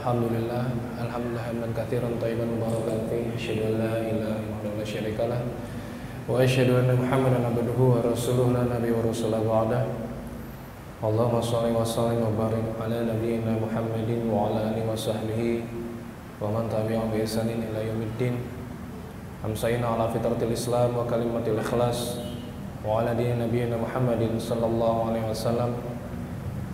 الحمد لله الحمد لله حمدا كثيرا طيبا مباركا فيه أشهد أن لا إله إلا الله لا شريك له وأشهد أن محمدا عبده ورسوله لا نبي ورسول بعده اللهم صل وسلم وبارك على نبينا محمد وعلى آله وصحبه ومن تبعهم بإحسان إلى يوم الدين أمسينا على فطرة الإسلام وكلمة الإخلاص وعلى دين نبينا محمد صلى الله عليه وسلم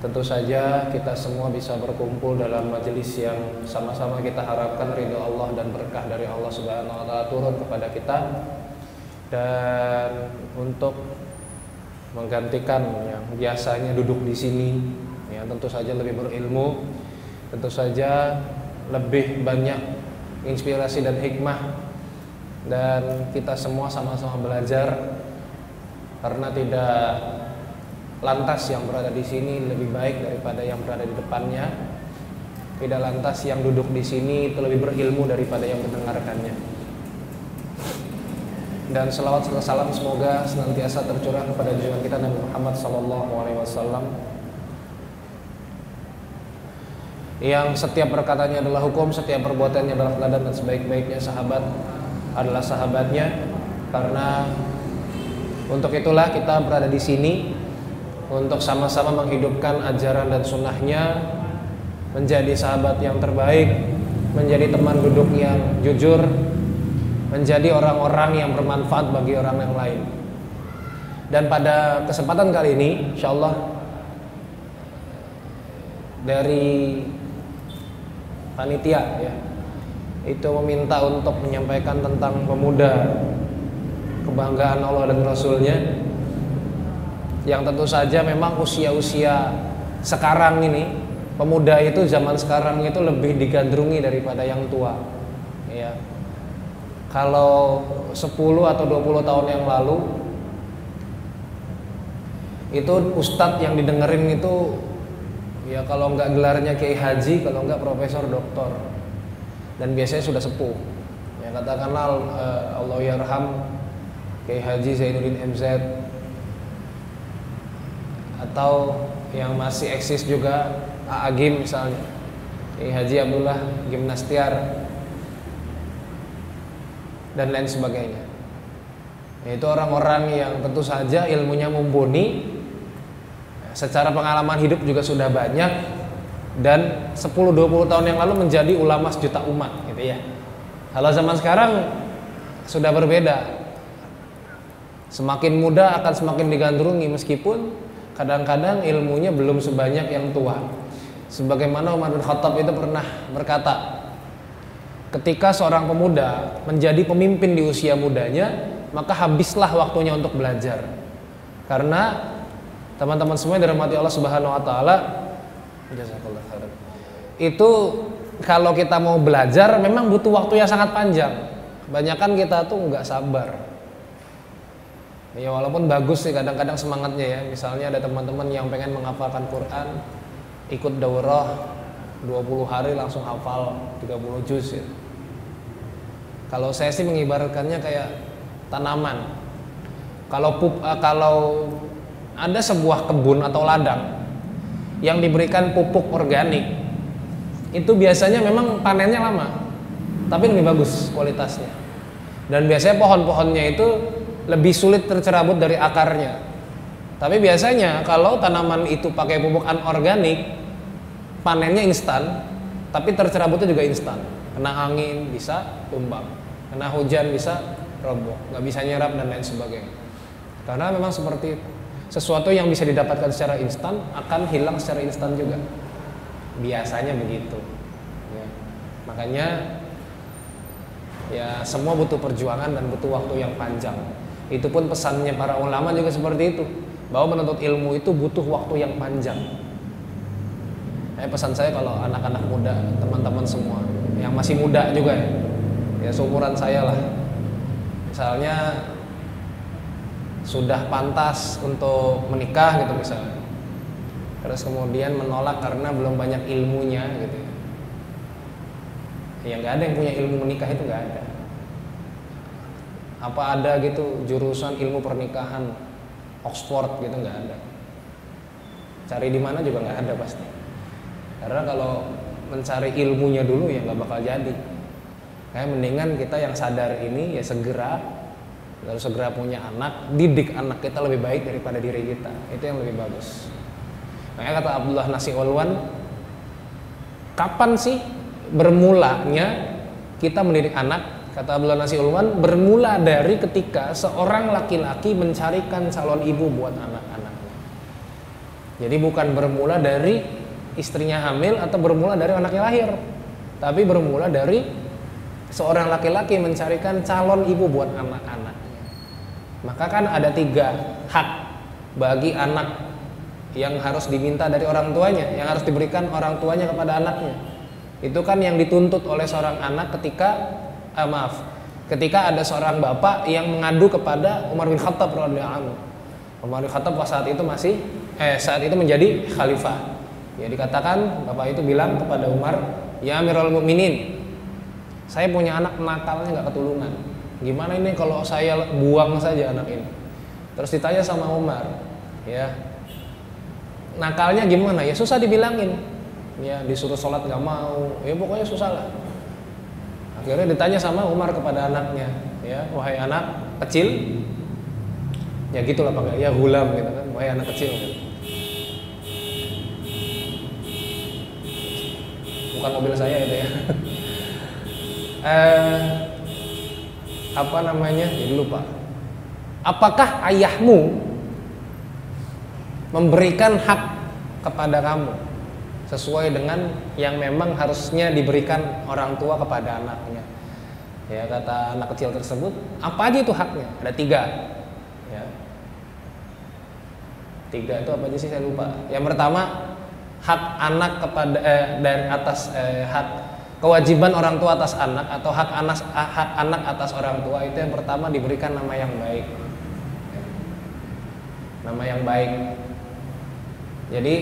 tentu saja kita semua bisa berkumpul dalam majelis yang sama-sama kita harapkan ridho Allah dan berkah dari Allah Subhanahu wa taala turun kepada kita. Dan untuk menggantikan yang biasanya duduk di sini yang tentu saja lebih berilmu tentu saja lebih banyak inspirasi dan hikmah. Dan kita semua sama-sama belajar karena tidak lantas yang berada di sini lebih baik daripada yang berada di depannya. Tidak lantas yang duduk di sini itu lebih berilmu daripada yang mendengarkannya. Dan selawat serta salam semoga senantiasa tercurah kepada junjungan kita Nabi Muhammad sallallahu alaihi wasallam. Yang setiap perkataannya adalah hukum, setiap perbuatannya adalah teladan dan sebaik-baiknya sahabat adalah sahabatnya. Karena untuk itulah kita berada di sini untuk sama-sama menghidupkan ajaran dan sunnahnya menjadi sahabat yang terbaik menjadi teman duduk yang jujur menjadi orang-orang yang bermanfaat bagi orang yang lain. Dan pada kesempatan kali ini insya Allah dari panitia ya itu meminta untuk menyampaikan tentang pemuda kebanggaan Allah dan Rasulnya yang tentu saja memang usia-usia sekarang ini pemuda itu zaman sekarang itu lebih digandrungi daripada yang tua. Ya kalau 10 atau 20 tahun yang lalu itu ustadz yang didengerin itu ya kalau nggak gelarnya kiai haji kalau nggak profesor doktor. Dan biasanya sudah sepuh. Ya katakanlah uh, Allah yarham kiai haji Zainuddin MZ atau yang masih eksis juga Agim misalnya. Kiai haji Abdullah Gimnastiar dan lain sebagainya. Itu orang-orang yang tentu saja ilmunya mumpuni secara pengalaman hidup juga sudah banyak dan 10-20 tahun yang lalu menjadi ulama sejuta umat gitu ya. Kalau zaman sekarang sudah berbeda. Semakin muda akan semakin digandrungi meskipun kadang-kadang ilmunya belum sebanyak yang tua sebagaimana Umar bin Khattab itu pernah berkata ketika seorang pemuda menjadi pemimpin di usia mudanya maka habislah waktunya untuk belajar karena teman-teman semua yang dirahmati Allah Subhanahu wa taala. Itu kalau kita mau belajar memang butuh waktu yang sangat panjang. Kebanyakan kita tuh nggak sabar. Ya walaupun bagus sih kadang-kadang semangatnya ya. Misalnya ada teman-teman yang pengen menghafalkan Quran, ikut daurah 20 hari langsung hafal 30 juz ya. Kalau saya sih mengibaratkannya kayak tanaman. Kalau pup, kalau ada sebuah kebun atau ladang yang diberikan pupuk organik itu biasanya memang panennya lama tapi lebih bagus kualitasnya dan biasanya pohon-pohonnya itu lebih sulit tercerabut dari akarnya. Tapi biasanya kalau tanaman itu pakai pupuk anorganik panennya instan tapi tercerabutnya juga instan. Kena angin bisa tumbang kena hujan bisa roboh nggak bisa nyerap dan lain sebagainya. Karena memang seperti itu. Sesuatu yang bisa didapatkan secara instan akan hilang secara instan juga. Biasanya begitu ya. makanya ya semua butuh perjuangan dan butuh waktu yang panjang itu pun pesannya para ulama juga seperti itu. Bahwa menuntut ilmu itu butuh waktu yang panjang. Eh, pesan saya kalau anak-anak muda teman-teman semua yang masih muda juga ya. Ya seumuran saya lah. Misalnya sudah pantas untuk menikah gitu misalnya. Terus kemudian menolak karena belum banyak ilmunya gitu ya. Nggak ada yang punya ilmu menikah itu nggak ada apa ada gitu jurusan ilmu pernikahan Oxford gitu nggak ada. Cari di mana juga nggak ada pasti. Karena kalau mencari ilmunya dulu ya nggak bakal jadi. Kayak mendingan kita yang sadar ini ya segera lalu segera punya anak didik anak kita lebih baik daripada diri kita. Itu yang lebih bagus. Makanya kata Abdullah Nasi Ulwan kapan sih bermulanya kita mendidik anak kata Abdullah Nasi Ulwan bermula dari ketika seorang laki-laki mencarikan calon ibu buat anak-anaknya jadi bukan bermula dari istrinya hamil atau bermula dari anaknya lahir tapi bermula dari seorang laki-laki mencarikan calon ibu buat anak-anak maka kan ada tiga hak bagi anak yang harus diminta dari orang tuanya, yang harus diberikan orang tuanya kepada anaknya. Itu kan yang dituntut oleh seorang anak ketika eh, maaf, ketika ada seorang bapak yang mengadu kepada Umar bin Khattab radhiyallahu anhu. Umar bin Khattab saat itu masih eh saat itu menjadi khalifah. Ya dikatakan bapak itu bilang kepada Umar, "Ya Amirul Mukminin, saya punya anak nakalnya nggak ketulungan. Gimana ini kalau saya buang saja anak ini? Terus ditanya sama Umar ya nakalnya gimana? Ya susah dibilangin. Ya disuruh sholat nggak mau. Ya pokoknya susah lah akhirnya ditanya sama Umar kepada anaknya ya wahai anak kecil. Ya gitulah pakai ya gulam gitu kan wahai anak kecil. Bukan mobil saya itu ya. Eh, apa namanya? Jadi lupa. Apakah ayahmu memberikan hak kepada kamu sesuai dengan yang memang harusnya diberikan orang tua kepada anaknya. Ya kata anak kecil tersebut apa aja itu haknya? Ada tiga. Ya. Tiga itu apa aja sih? Saya lupa. Yang pertama hak anak kepada eh, dari atas eh, hak kewajiban orang tua atas anak atau hak anak hak anak atas orang tua itu yang pertama diberikan nama yang baik. Nama yang baik. Jadi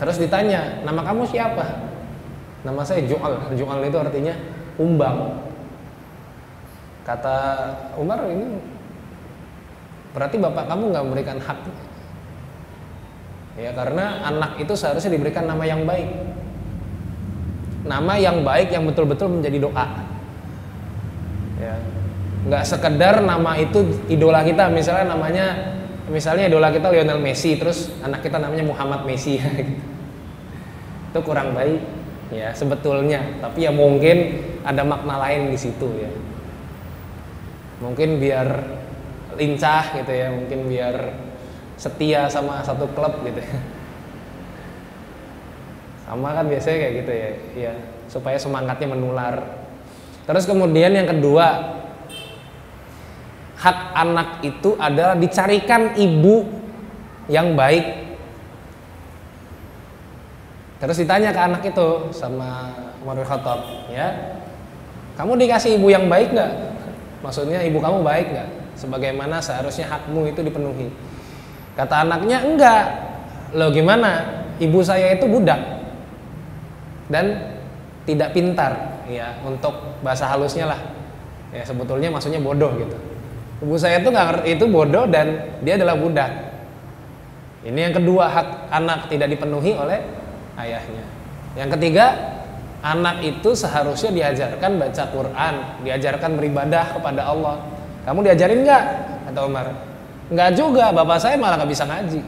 terus ditanya nama kamu siapa? Nama saya Jual Jual itu artinya umbang. Kata Umar ini berarti bapak kamu nggak memberikan hak? Ya karena anak itu seharusnya diberikan nama yang baik. Nama yang baik yang betul-betul menjadi doa. Ya nggak sekedar nama itu idola kita misalnya namanya misalnya idola kita Lionel Messi terus anak kita namanya Muhammad Messi. Itu kurang baik ya sebetulnya. Tapi ya mungkin ada makna lain di situ ya. Mungkin biar lincah gitu ya mungkin biar setia sama satu klub gitu ya. Sama kan biasanya kayak gitu ya ya supaya semangatnya menular. Terus kemudian yang kedua hak anak itu adalah dicarikan ibu yang baik. Terus ditanya ke anak itu sama Umar bin Khattab ya kamu dikasih ibu yang baik nggak? Maksudnya ibu kamu baik nggak? Sebagaimana seharusnya hakmu itu dipenuhi. Kata anaknya enggak. Lo gimana? Ibu saya itu budak dan tidak pintar. Ya untuk bahasa halusnya lah. Ya sebetulnya maksudnya bodoh gitu ibu saya itu nggak ngerti itu bodoh dan dia adalah budak. Ini yang kedua hak anak tidak dipenuhi oleh ayahnya. Yang ketiga anak itu seharusnya diajarkan baca Quran diajarkan beribadah kepada Allah. Kamu diajarin nggak? Kata Umar. Nggak juga bapak saya malah nggak bisa ngaji.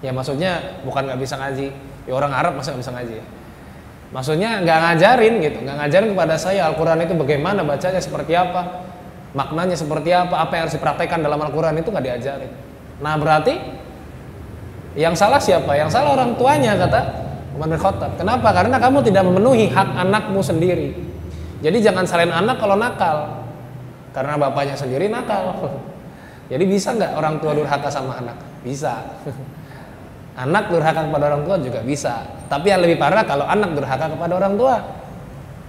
Ya maksudnya bukan nggak bisa ngaji. Ya orang Arab masa nggak bisa ngaji ya? Maksudnya nggak ngajarin gitu nggak ngajarin kepada saya Al-Quran itu bagaimana bacanya seperti apa maknanya seperti apa? Apa yang harus dipraktekkan dalam Al-Quran itu nggak diajarin. Nah berarti yang salah siapa? Yang salah orang tuanya kata Umar bin Khattab. Kenapa? Karena kamu tidak memenuhi hak anakmu sendiri. Jadi jangan salin anak kalau nakal. Karena bapaknya sendiri nakal. Jadi bisa nggak orang tua durhaka sama anak? Bisa. Anak durhaka kepada orang tua juga bisa. Tapi yang lebih parah kalau anak durhaka kepada orang tua.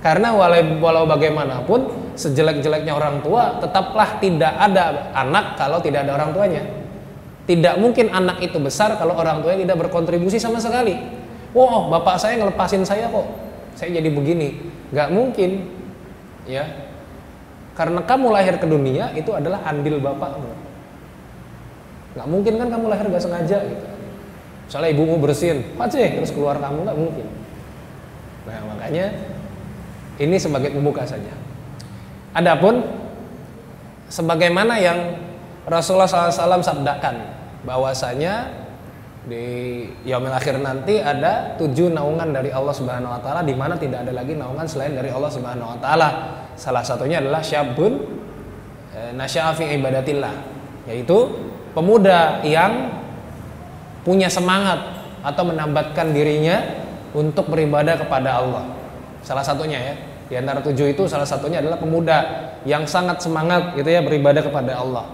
Karena walau, walau bagaimanapun sejelek-jeleknya orang tua tetaplah tidak ada anak kalau tidak ada orang tuanya. Tidak mungkin anak itu besar kalau orang tuanya tidak berkontribusi sama sekali. Wow, bapak saya ngelepasin saya kok. Saya jadi begini. Gak mungkin. Ya. Karena kamu lahir ke dunia itu adalah andil bapakmu. Gak mungkin kan kamu lahir gak sengaja gitu. Misalnya ibumu bersin, paceh terus keluar kamu gak mungkin. Nah makanya ini sebagai pembuka saja. Adapun sebagaimana yang Rasulullah SAW sabdakan bahwasanya di yaumil akhir nanti ada tujuh naungan dari Allah Subhanahu wa taala di mana tidak ada lagi naungan selain dari Allah Subhanahu wa taala. Salah satunya adalah syabun e, nasya'a fi ibadatillah, yaitu pemuda yang punya semangat atau menambatkan dirinya untuk beribadah kepada Allah. Salah satunya ya. Di antara tujuh itu salah satunya adalah pemuda yang sangat semangat gitu ya beribadah kepada Allah.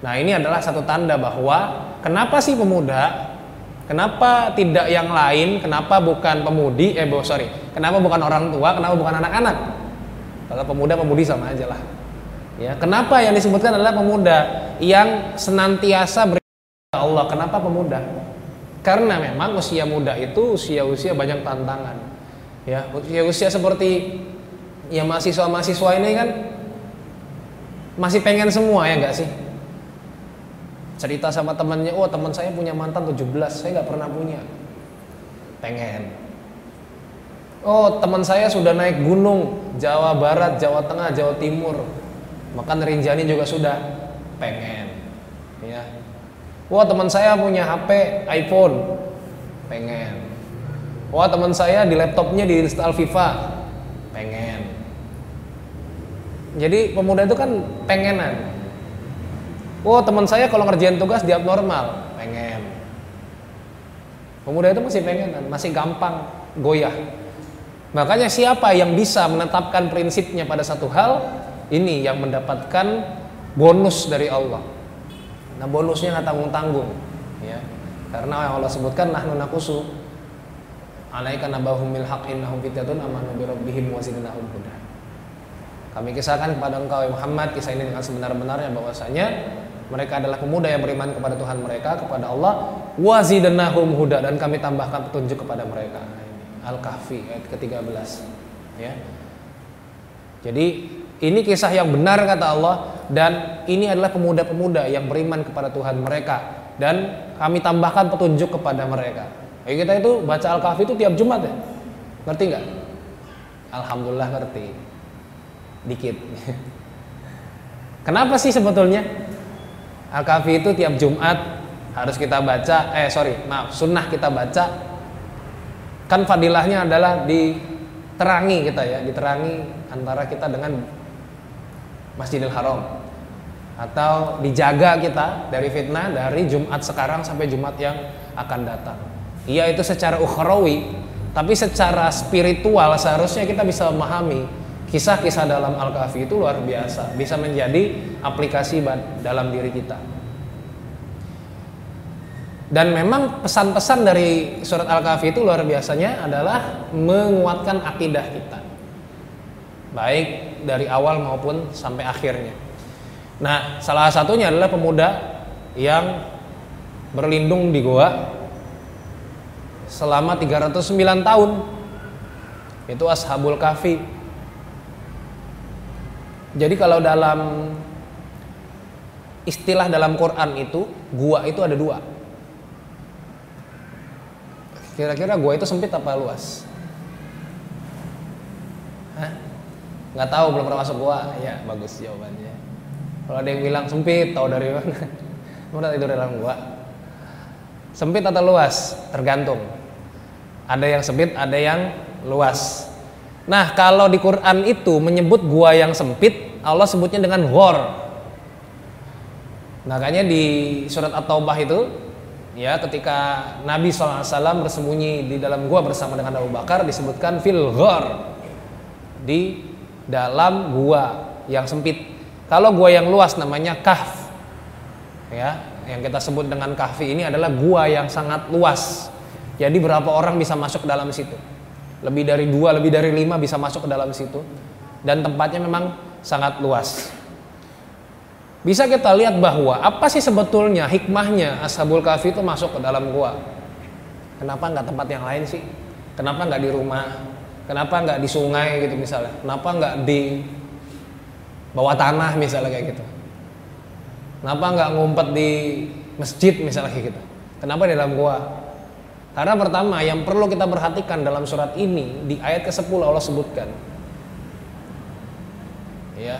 Nah ini adalah satu tanda bahwa kenapa sih pemuda, kenapa tidak yang lain, kenapa bukan pemudi, eh sorry, kenapa bukan orang tua, kenapa bukan anak-anak? Kalau pemuda pemudi sama aja lah. Ya, kenapa yang disebutkan adalah pemuda yang senantiasa beribadah Allah? Kenapa pemuda? Karena memang usia muda itu usia-usia banyak tantangan. Ya, usia-usia seperti ya mahasiswa-mahasiswa ini kan masih pengen semua ya enggak sih? Cerita sama temannya, oh teman saya punya mantan 17, saya nggak pernah punya. Pengen. Oh teman saya sudah naik gunung, Jawa Barat, Jawa Tengah, Jawa Timur. Makan Rinjani juga sudah pengen. Ya. Wah teman saya punya HP iPhone, pengen. Wah teman saya di laptopnya di install FIFA, pengen jadi pemuda itu kan pengenan. Oh teman saya kalau ngerjain tugas di abnormal, pengen. Pemuda itu masih pengenan, masih gampang goyah. Makanya siapa yang bisa menetapkan prinsipnya pada satu hal, ini yang mendapatkan bonus dari Allah. Nah bonusnya nggak tanggung tanggung, ya. Karena yang Allah sebutkan nahnu nakusu alaika nabahum bil haqq innahum fityatun amanu bi rabbihim wa. Kami kisahkan kepada engkau ya Muhammad kisah ini dengan sebenar-benarnya bahwasanya mereka adalah pemuda yang beriman kepada Tuhan mereka kepada Allah huda dan kami tambahkan petunjuk kepada mereka. Al-Kahfi ayat ke-13 ya. Jadi ini kisah yang benar kata Allah dan ini adalah pemuda-pemuda yang beriman kepada Tuhan mereka dan kami tambahkan petunjuk kepada mereka. Kita itu baca Al-Kahfi itu tiap Jumat ya. Ngerti nggak? Alhamdulillah ngerti dikit. Kenapa sih sebetulnya Al-Kahfi itu tiap Jumat harus kita baca, eh sorry, maaf, sunnah kita baca. Kan fadilahnya adalah diterangi kita ya, diterangi antara kita dengan Masjidil Haram atau dijaga kita dari fitnah dari Jumat sekarang sampai Jumat yang akan datang. Iya itu secara ukhrawi, tapi secara spiritual seharusnya kita bisa memahami kisah-kisah dalam Al-Kahfi itu luar biasa, bisa menjadi aplikasi dalam diri kita. Dan memang pesan-pesan dari surat Al-Kahfi itu luar biasanya adalah menguatkan akidah kita. Baik dari awal maupun sampai akhirnya. Nah, salah satunya adalah pemuda yang berlindung di goa selama 309 tahun. Itu Ashabul Kahfi jadi kalau dalam istilah dalam Quran itu gua itu ada dua. Kira-kira gua itu sempit apa luas? Hah? Nggak tahu belum pernah masuk gua. Ya bagus jawabannya. Kalau ada yang bilang sempit, tahu dari mana? Mana itu dalam gua? Sempit atau luas? Tergantung. Ada yang sempit, ada yang luas. Nah, kalau di Quran itu menyebut gua yang sempit, Allah sebutnya dengan ghor. Makanya di surat At-Taubah itu ya ketika Nabi SAW bersembunyi di dalam gua bersama dengan Abu Bakar disebutkan fil ghor di dalam gua yang sempit. Kalau gua yang luas namanya kahf. Ya, yang kita sebut dengan kahfi ini adalah gua yang sangat luas. Jadi berapa orang bisa masuk dalam situ? Lebih dari dua, lebih dari lima bisa masuk ke dalam situ. Dan tempatnya memang sangat luas. Bisa kita lihat bahwa apa sih sebetulnya hikmahnya Ashabul Kahfi itu masuk ke dalam gua? Kenapa nggak tempat yang lain sih? Kenapa nggak di rumah? Kenapa nggak di sungai gitu misalnya? Kenapa nggak di bawah tanah misalnya kayak gitu? Kenapa nggak ngumpet di masjid misalnya kayak gitu? Kenapa di dalam gua? Karena pertama yang perlu kita perhatikan dalam surat ini di ayat ke-10 Allah sebutkan ya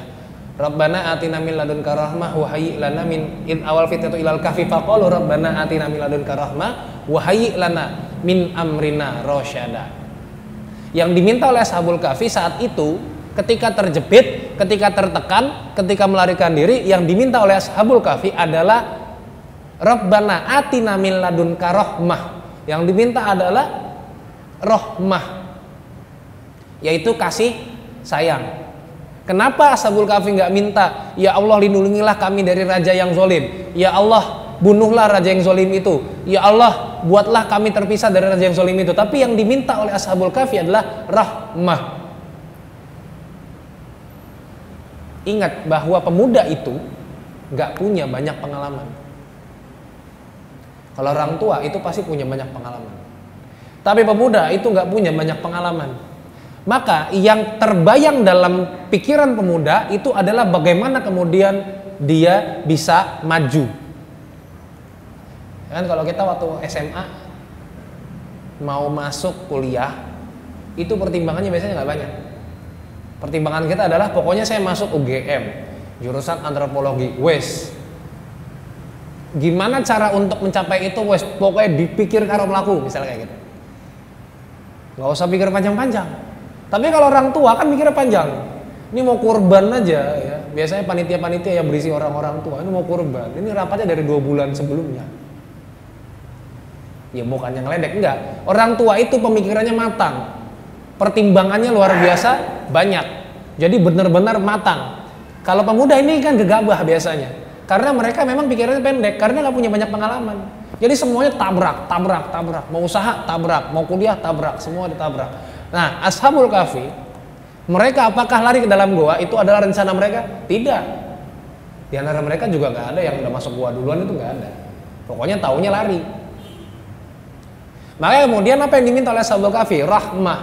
Rabbana atina min ladunka rahmah wa hayyi lana min id awal fitnatu ilal kahfi faqalu Rabbana atina min ladunka rahmah wa hayyi lana min amrina rasyada. Yang diminta oleh Ashabul Kahfi saat itu ketika terjepit, ketika tertekan, ketika melarikan diri yang diminta oleh Ashabul Kahfi adalah Rabbana atina min ladunka rahmah. Yang diminta adalah rahmah yaitu kasih sayang Kenapa Ashabul Kahfi nggak minta, ya Allah lindungilah kami dari raja yang zolim. Ya Allah bunuhlah raja yang zolim itu. Ya Allah buatlah kami terpisah dari raja yang zolim itu. Tapi yang diminta oleh Ashabul Kahfi adalah rahmah. Ingat bahwa pemuda itu nggak punya banyak pengalaman. Kalau orang tua itu pasti punya banyak pengalaman. Tapi pemuda itu nggak punya banyak pengalaman maka yang terbayang dalam pikiran pemuda itu adalah bagaimana kemudian dia bisa maju. Kan kalau kita waktu SMA mau masuk kuliah itu pertimbangannya biasanya nggak banyak. Pertimbangan kita adalah pokoknya saya masuk UGM jurusan antropologi wes gimana cara untuk mencapai itu wes pokoknya dipikir karo melaku misalnya kayak gitu nggak usah pikir panjang-panjang tapi kalau orang tua kan mikirnya panjang. Ini mau kurban aja ya. Biasanya panitia-panitia yang berisi orang-orang tua ini mau kurban. Ini rapatnya dari dua bulan sebelumnya. Ya bukan yang ledek enggak. Orang tua itu pemikirannya matang. Pertimbangannya luar biasa banyak. Jadi benar-benar matang. Kalau pemuda ini kan gegabah biasanya. Karena mereka memang pikirannya pendek karena nggak punya banyak pengalaman. Jadi semuanya tabrak, tabrak, tabrak. Mau usaha tabrak, mau kuliah tabrak, semua ditabrak. Nah, Ashabul Kahfi, mereka apakah lari ke dalam gua itu adalah rencana mereka? Tidak. Di antara mereka juga nggak ada yang udah masuk gua duluan itu nggak ada. Pokoknya taunya lari. Maka kemudian apa yang diminta oleh Ashabul Kahfi? Rahmah.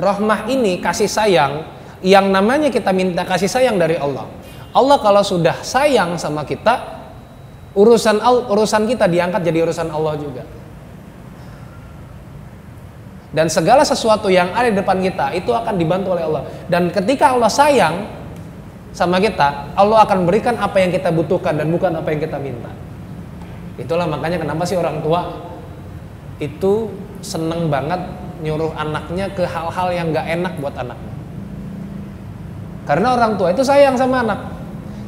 Rahmah ini kasih sayang yang namanya kita minta kasih sayang dari Allah. Allah kalau sudah sayang sama kita, urusan urusan kita diangkat jadi urusan Allah juga. Dan segala sesuatu yang ada di depan kita itu akan dibantu oleh Allah. Dan ketika Allah sayang sama kita, Allah akan berikan apa yang kita butuhkan dan bukan apa yang kita minta. Itulah makanya kenapa sih orang tua itu seneng banget nyuruh anaknya ke hal-hal yang gak enak buat anaknya. Karena orang tua itu sayang sama anak.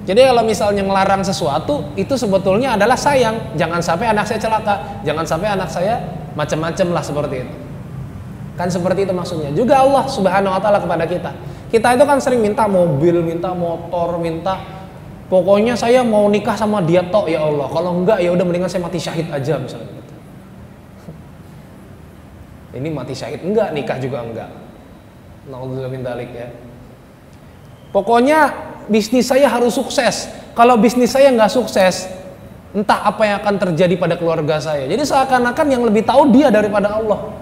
Jadi kalau misalnya ngelarang sesuatu itu sebetulnya adalah sayang. Jangan sampai anak saya celaka, jangan sampai anak saya macam-macam lah seperti itu. Kan seperti itu maksudnya. Juga Allah Subhanahu wa taala kepada kita. Kita itu kan sering minta mobil, minta motor, minta pokoknya saya mau nikah sama dia tok ya Allah. Kalau enggak ya udah mendingan saya mati syahid aja misalnya gitu. Ini mati syahid enggak, nikah juga enggak. Nauzubillah ya. Pokoknya bisnis saya harus sukses. Kalau bisnis saya nggak sukses, entah apa yang akan terjadi pada keluarga saya. Jadi seakan-akan yang lebih tahu dia daripada Allah.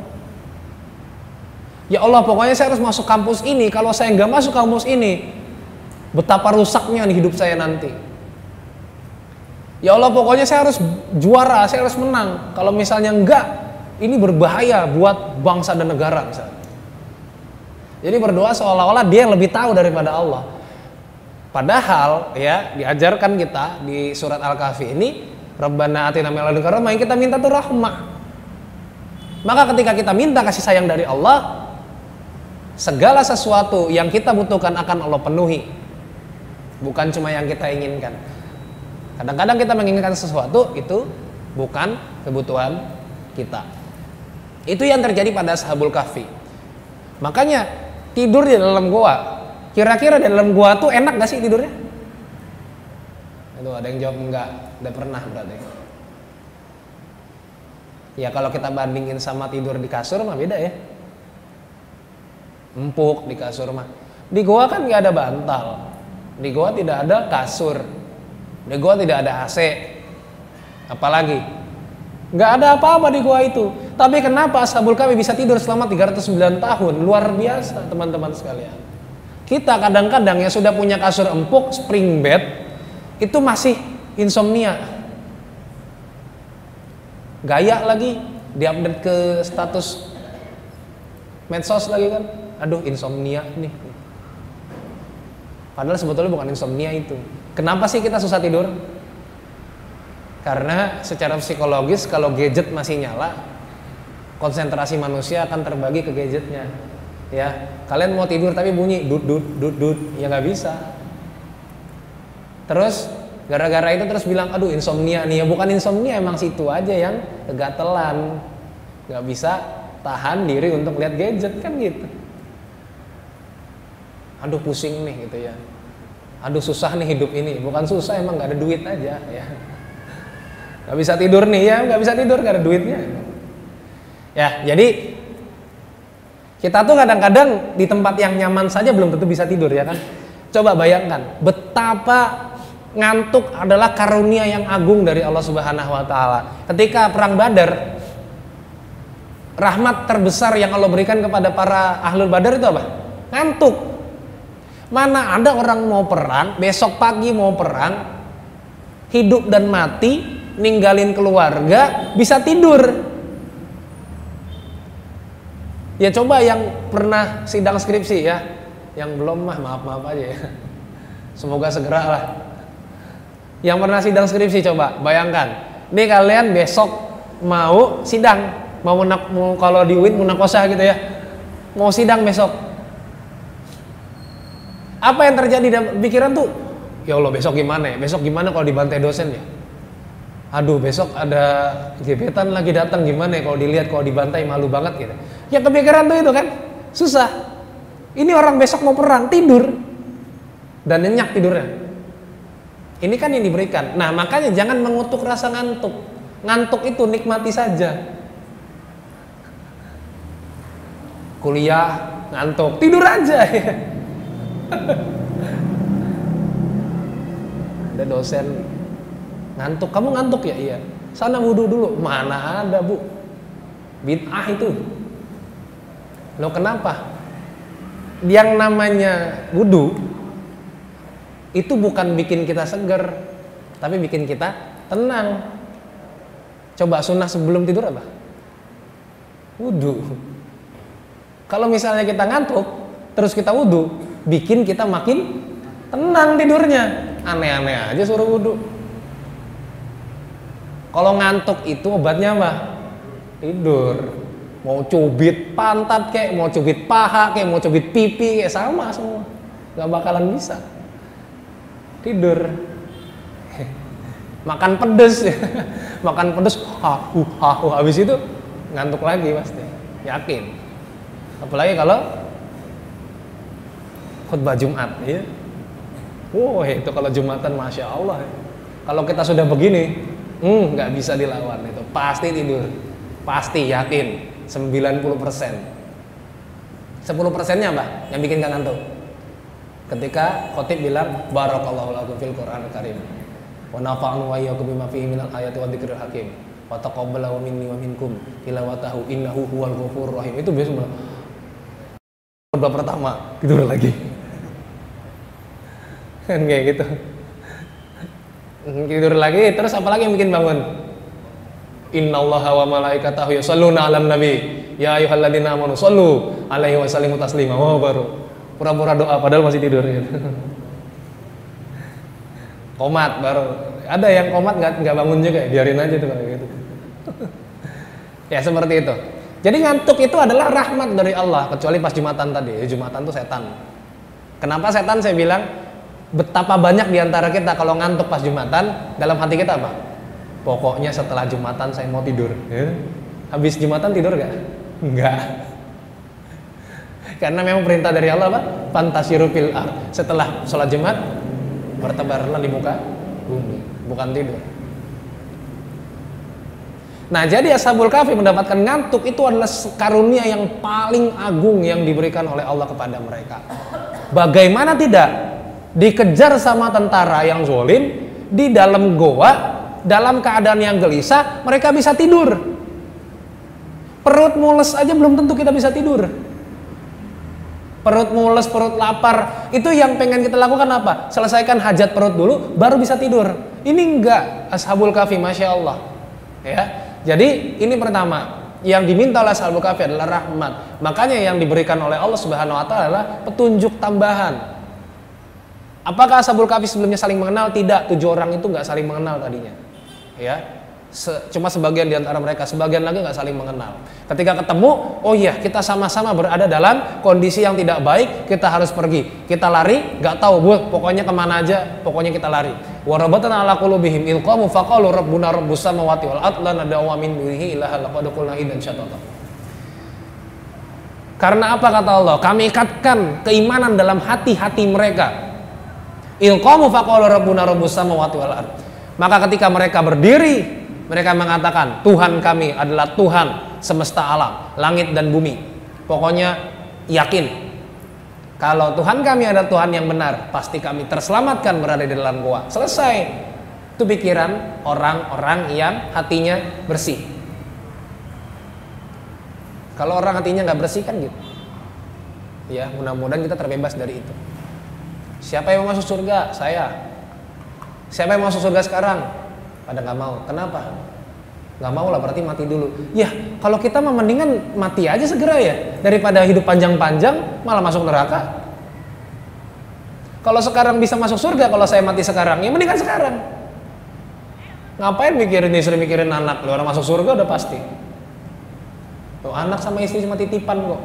Ya Allah pokoknya saya harus masuk kampus ini. Kalau saya nggak masuk kampus ini, betapa rusaknya nih hidup saya nanti. Ya Allah pokoknya saya harus juara, saya harus menang. Kalau misalnya enggak, ini berbahaya buat bangsa dan negara misalnya. Jadi berdoa seolah-olah dia yang lebih tahu daripada Allah. Padahal ya diajarkan kita di surat Al-Kahfi ini Rabbana atina min ladunka yang kita minta tuh rahmah. Maka ketika kita minta kasih sayang dari Allah, segala sesuatu yang kita butuhkan akan Allah penuhi. Bukan cuma yang kita inginkan. Kadang-kadang kita menginginkan sesuatu itu bukan kebutuhan kita. Itu yang terjadi pada sahabul kahfi. Makanya tidur di dalam gua kira-kira dalam gua tuh enak gak sih tidurnya itu ada yang jawab enggak udah pernah berarti ya kalau kita bandingin sama tidur di kasur mah beda ya empuk di kasur mah. Di goa kan nggak ada bantal, di goa tidak ada kasur, di goa tidak ada AC, apalagi nggak ada apa-apa di goa itu. Tapi kenapa Ashabul Kahfi bisa tidur selama 309 tahun? Luar biasa teman-teman sekalian. Kita kadang-kadang yang sudah punya kasur empuk, spring bed, itu masih insomnia. Gaya lagi, diupdate ke status medsos lagi kan. Aduh, insomnia nih. Padahal sebetulnya bukan insomnia itu. Kenapa sih kita susah tidur? Karena secara psikologis kalau gadget masih nyala, konsentrasi manusia akan terbagi ke gadgetnya ya kalian mau tidur tapi bunyi dut dut dut dut. Ya nggak bisa. Terus gara-gara itu terus bilang aduh insomnia nih. Ya bukan insomnia emang situ aja yang kegatelan. Nggak bisa tahan diri untuk lihat gadget kan gitu. Aduh pusing nih gitu ya. Aduh susah nih hidup ini. Bukan susah emang nggak ada duit aja ya. Nggak bisa tidur nih ya nggak bisa tidur nggak ada duitnya. Ya jadi kita tuh kadang-kadang di tempat yang nyaman saja belum tentu bisa tidur ya kan. Coba bayangkan betapa ngantuk adalah karunia yang agung dari Allah Subhanahu wa taala. Ketika perang Badar rahmat terbesar yang Allah berikan kepada para ahlul Badar itu apa? Ngantuk. Mana ada orang mau perang, besok pagi mau perang, hidup dan mati, ninggalin keluarga, bisa tidur. Ya coba yang pernah sidang skripsi ya, yang belum mah maaf maaf aja ya. Semoga segera lah. Yang pernah sidang skripsi coba bayangkan, ini kalian besok mau sidang, mau menak, mau kalau di UIN munakosa gitu ya, mau sidang besok. Apa yang terjadi dalam pikiran tuh? Ya Allah besok gimana ya? Besok gimana kalau dibantai dosen ya? aduh besok ada gebetan lagi datang gimana ya kalau dilihat kalau dibantai malu banget gitu ya kepikiran tuh itu kan susah ini orang besok mau perang tidur dan nyenyak tidurnya ini kan yang diberikan nah makanya jangan mengutuk rasa ngantuk ngantuk itu nikmati saja kuliah ngantuk tidur aja ada dosen Ngantuk, kamu ngantuk ya? Iya. Sana wudhu dulu. Mana ada bu? Bid'ah itu. Lo kenapa? Yang namanya wudhu itu bukan bikin kita seger, tapi bikin kita tenang. Coba sunnah sebelum tidur apa? Wudhu. Kalau misalnya kita ngantuk, terus kita wudhu, bikin kita makin tenang tidurnya. Aneh-aneh aja suruh wudhu. Kalau ngantuk itu obatnya apa? Tidur. Mau cubit pantat kayak, mau cubit paha kayak, mau cubit pipi kayak sama semua. Gak bakalan bisa. Tidur. Makan pedes. Makan pedes, hahu hahu habis itu ngantuk lagi pasti. Yakin. Apalagi kalau khutbah Jumat ya. Wow, itu kalau Jumatan Masya Allah. Kalau kita sudah begini, hmm nggak bisa dilawan itu pasti tidur pasti yakin 90 persen. 10 persennya apa yang bikin gak ngantuk ketika khotib bilang barakallahu lakum fil Qur'an karim wa nafa'nu wa iyyakum bima fihi minal ayati wa dzikril hakim. Wa taqabbalahu minni wa minkum tilawatahu innahu huwal ghafurur rahim. Itu biasa khutbah pertama tidur lagi. Kan kayak gitu. Tidur lagi terus apa lagi yang bikin bangun innallaha wa malaikatahu yusalluna 'alan nabi. Ya ayyuhalladzina amanu sallu alaihi wa sallimu taslima. Oh baru pura-pura doa padahal masih tidur. Gitu. komat baru. Ada yang komat nggak nggak bangun juga ya? Biarin aja tuh gitu. Ya seperti itu. Jadi ngantuk itu adalah rahmat dari Allah kecuali pas jumatan tadi. Jumatan tuh setan. Kenapa setan? Saya bilang betapa banyak di antara kita kalau ngantuk pas Jumatan dalam hati kita apa? Pokoknya setelah Jumatan saya mau tidur. Ya. Habis Jumatan tidur gak? Enggak. Karena memang perintah dari Allah apa? Fantasiru fil Setelah sholat Jumat bertebarlah di muka bumi, bukan tidur. Nah, jadi Ashabul Kahfi mendapatkan ngantuk itu adalah karunia yang paling agung yang diberikan oleh Allah kepada mereka. Bagaimana tidak dikejar sama tentara yang zolim di dalam goa dalam keadaan yang gelisah mereka bisa tidur. Perut mules aja belum tentu kita bisa tidur. Perut mules, perut lapar, itu yang pengen kita lakukan apa? Selesaikan hajat perut dulu, baru bisa tidur. Ini enggak, Ashabul Kahfi, Masya Allah. Ya, jadi ini pertama, yang diminta oleh Ashabul Kahfi adalah rahmat. Makanya yang diberikan oleh Allah Subhanahu wa taala adalah petunjuk tambahan. Apakah Ashabul Kahfi sebelumnya saling mengenal? Tidak, tujuh orang itu nggak saling mengenal tadinya. Ya, Se cuma sebagian di antara mereka, sebagian lagi nggak saling mengenal. Ketika ketemu, oh iya kita sama-sama berada dalam kondisi yang tidak baik, kita harus pergi. Kita lari, nggak tahu, bu, pokoknya ke mana aja, pokoknya kita lari. Warabatan ala rabbuna wal. Karena apa kata Allah? Kami ikatkan keimanan dalam hati-hati mereka. Maka ketika mereka berdiri mereka mengatakan Tuhan kami adalah Tuhan semesta alam, langit dan bumi. Pokoknya yakin kalau Tuhan kami adalah Tuhan yang benar, pasti kami terselamatkan berada di dalam gua. Selesai. Itu pikiran orang-orang yang hatinya bersih. Kalau orang hatinya nggak bersih kan gitu. Ya, mudah-mudahan kita terbebas dari itu. Siapa yang mau masuk surga? Saya. Siapa yang masuk surga sekarang? pada nggak mau. Kenapa? Nggak mau lah berarti mati dulu. Ya kalau kita mah mendingan mati aja segera ya. Daripada hidup panjang-panjang malah masuk neraka. Kalau sekarang bisa masuk surga kalau saya mati sekarang ya mendingan sekarang. Ngapain mikirin istri mikirin anak? Lu orang masuk surga udah pasti. Tuh, anak sama istri cuma titipan kok.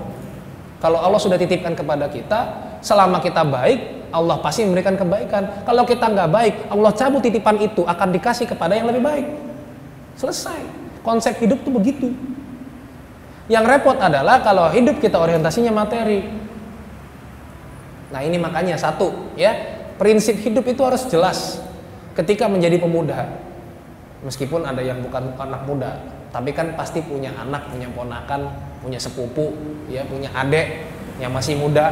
Kalau Allah sudah titipkan kepada kita selama kita baik Allah pasti memberikan kebaikan. Kalau kita nggak baik, Allah cabut titipan itu akan dikasih kepada yang lebih baik. Selesai. Konsep hidup tuh begitu. Yang repot adalah kalau hidup kita orientasinya materi. Nah ini makanya satu ya prinsip hidup itu harus jelas ketika menjadi pemuda. Meskipun ada yang bukan anak muda, tapi kan pasti punya anak, punya ponakan, punya sepupu, ya punya adik yang masih muda,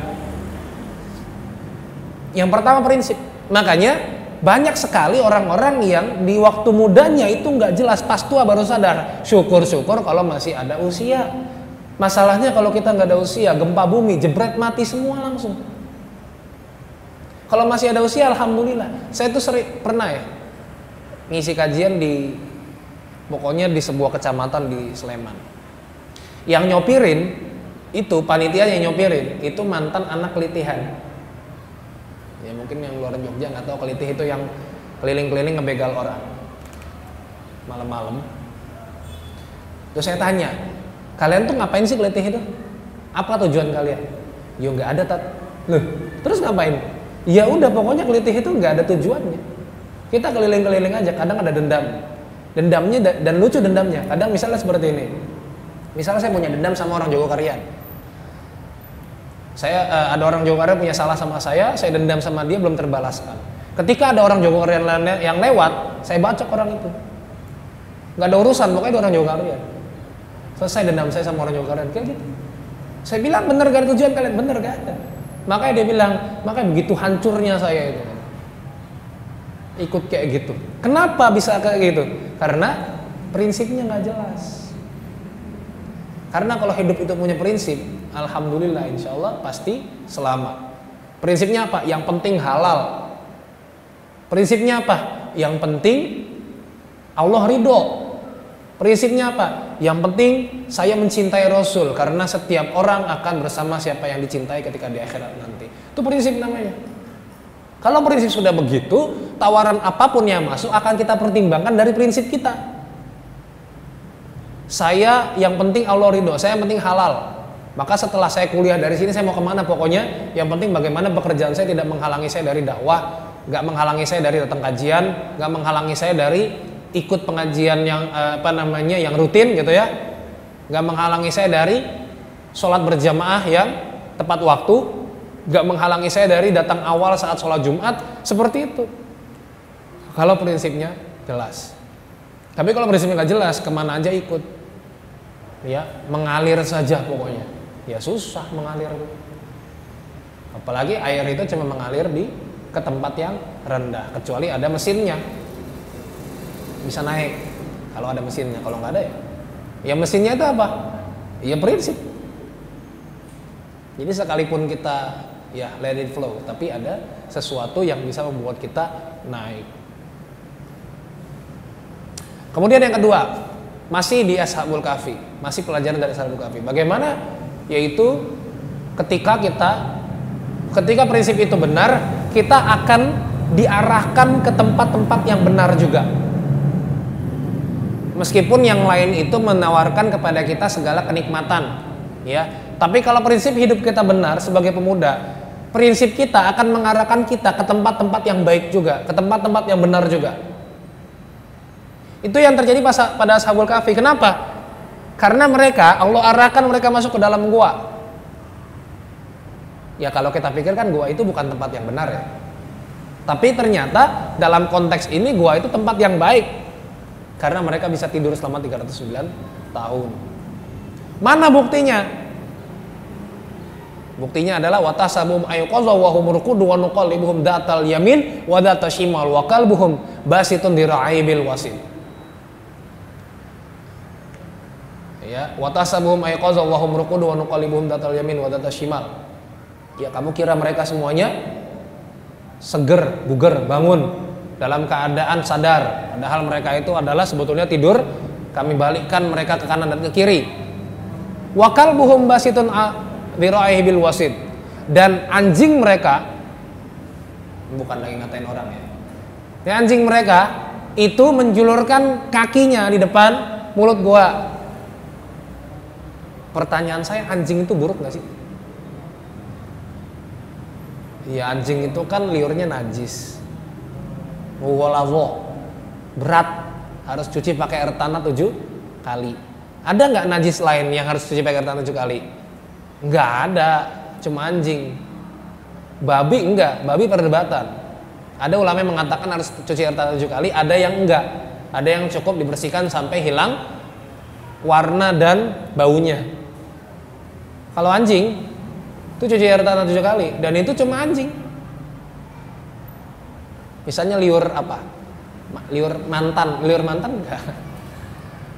yang pertama prinsip. Makanya banyak sekali orang-orang yang di waktu mudanya itu nggak jelas pas tua baru sadar. Syukur-syukur kalau masih ada usia. Masalahnya kalau kita nggak ada usia, gempa bumi, jebret mati semua langsung. Kalau masih ada usia, alhamdulillah. Saya tuh sering pernah ya ngisi kajian di pokoknya di sebuah kecamatan di Sleman. Yang nyopirin itu panitia yang nyopirin itu mantan anak kelitihan ya mungkin yang luar Jogja nggak tahu kelitih itu yang keliling-keliling ngebegal orang. Malam-malam. Terus saya tanya kalian tuh ngapain sih kelitih itu? Apa tujuan kalian? Yo nggak ada tat. Loh terus ngapain? Ya udah pokoknya kelitih itu nggak ada tujuannya. Kita keliling-keliling aja kadang ada dendam. Dendamnya dan lucu dendamnya. Kadang misalnya seperti ini. Misalnya saya punya dendam sama orang Jogokarian saya uh, ada orang Jawa punya salah sama saya, saya dendam sama dia belum terbalaskan. Ketika ada orang Jawa yang lewat, saya baca orang itu. Gak ada urusan, pokoknya orang Jawa. Selesai dendam saya sama orang Jawa kayak gitu. Saya bilang bener gak ada tujuan kalian, bener gak ada. Makanya dia bilang, makanya begitu hancurnya saya itu. Ikut kayak gitu. Kenapa bisa kayak gitu? Karena prinsipnya nggak jelas. Karena kalau hidup itu punya prinsip, Alhamdulillah insya Allah pasti selamat. Prinsipnya apa? Yang penting halal. Prinsipnya apa? Yang penting Allah ridho. Prinsipnya apa? Yang penting saya mencintai Rasul karena setiap orang akan bersama siapa yang dicintai ketika di akhirat nanti. Itu prinsip namanya. Kalau prinsip sudah begitu, tawaran apa pun yang masuk akan kita pertimbangkan dari prinsip kita. Saya yang penting Allah ridho, saya yang penting halal. Maka setelah saya kuliah dari sini saya mau ke mana pokoknya yang penting bagaimana pekerjaan saya tidak menghalangi saya dari dakwah, nggak menghalangi saya dari datang kajian, nggak menghalangi saya dari ikut pengajian yang eh, apa namanya yang rutin gitu ya, nggak menghalangi saya dari sholat berjamaah yang tepat waktu, nggak menghalangi saya dari datang awal saat sholat Jumat seperti itu. Kalau prinsipnya jelas. Tapi kalau prinsipnya nggak jelas, ke mana aja ikut, ya mengalir saja pokoknya. Ya susah mengalir. Apalagi air itu cuma mengalir di ke tempat yang rendah, kecuali ada mesinnya bisa naik. Kalau ada mesinnya, kalau nggak ada ya, ya mesinnya itu apa? Ya prinsip. Jadi sekalipun kita ya let it flow, tapi ada sesuatu yang bisa membuat kita naik. Kemudian yang kedua, masih di Ashabul Kahfi, masih pelajaran dari Ashabul Kahfi. Bagaimana? Yaitu ketika kita ketika prinsip itu benar, kita akan diarahkan ke tempat-tempat yang benar juga. Meskipun yang lain itu menawarkan kepada kita segala kenikmatan, ya. Tapi kalau prinsip hidup kita benar sebagai pemuda, prinsip kita akan mengarahkan kita ke tempat-tempat yang baik juga, ke tempat-tempat yang benar juga. Itu yang terjadi pada Ashabul Kahfi. Kenapa? Karena mereka Allah arahkan mereka masuk ke dalam gua. Ya kalau kita pikirkan gua itu bukan tempat yang benar ya. Tapi ternyata dalam konteks ini gua itu tempat yang baik. Karena mereka bisa tidur selama 309 tahun. Mana buktinya? Buktinya adalah watasabum ayqadha wa hum rukudu wa nuqallibuhum datal yamin wa datal shimal wa qalbuhum basitun diraibil wasit. Ya, watasabum ayqadha wa hum rukudu wa nuqallibuhum datal yamin wa datal shimal. Ya, kamu kira mereka semuanya seger, buger, bangun dalam keadaan sadar, padahal mereka itu adalah sebetulnya tidur. Kami balikkan mereka ke kanan dan ke kiri. Wakal buhum basitun diraihi bil wasid dan anjing mereka bukan lagi ngatain orang ya. ya anjing mereka itu menjulurkan kakinya di depan mulut gua pertanyaan saya anjing itu buruk gak sih ya anjing itu kan liurnya najis walawo berat harus cuci pakai air tanah tujuh kali ada nggak najis lain yang harus cuci pakai air tanah tujuh kali Enggak ada, cuma anjing. Babi enggak, babi perdebatan. Ada ulama yang mengatakan harus cuci air tanah tujuh kali, ada yang enggak. Ada yang cukup dibersihkan sampai hilang warna dan baunya. Kalau anjing, itu cuci air tanah tujuh kali, dan itu cuma anjing. Misalnya liur apa? Liur mantan, liur mantan enggak.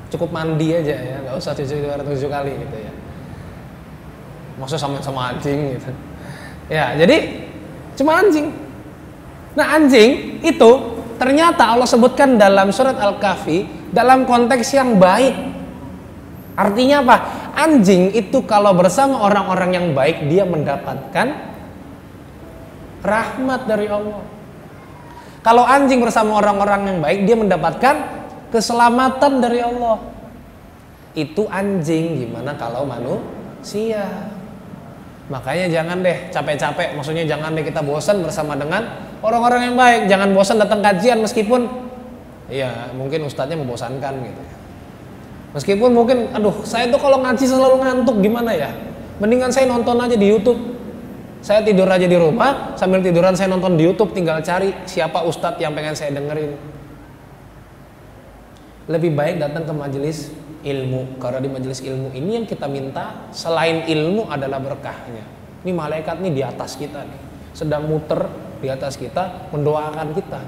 Cukup mandi aja ya, nggak usah cuci air tujuh kali gitu ya masa sama sama anjing gitu ya jadi cuma anjing nah anjing itu ternyata Allah sebutkan dalam surat Al-Kahfi dalam konteks yang baik artinya apa anjing itu kalau bersama orang-orang yang baik dia mendapatkan rahmat dari Allah kalau anjing bersama orang-orang yang baik dia mendapatkan keselamatan dari Allah itu anjing gimana kalau manusia Makanya jangan deh capek-capek, maksudnya jangan deh kita bosan bersama dengan orang-orang yang baik. Jangan bosan datang kajian meskipun ya mungkin ustadznya membosankan gitu. Meskipun mungkin aduh, saya tuh kalau ngaji selalu ngantuk gimana ya? Mendingan saya nonton aja di YouTube. Saya tidur aja di rumah, sambil tiduran saya nonton di YouTube tinggal cari siapa ustadz yang pengen saya dengerin. Lebih baik datang ke majelis ilmu karena di majelis ilmu ini yang kita minta selain ilmu adalah berkahnya ini malaikat nih di atas kita nih sedang muter di atas kita mendoakan kita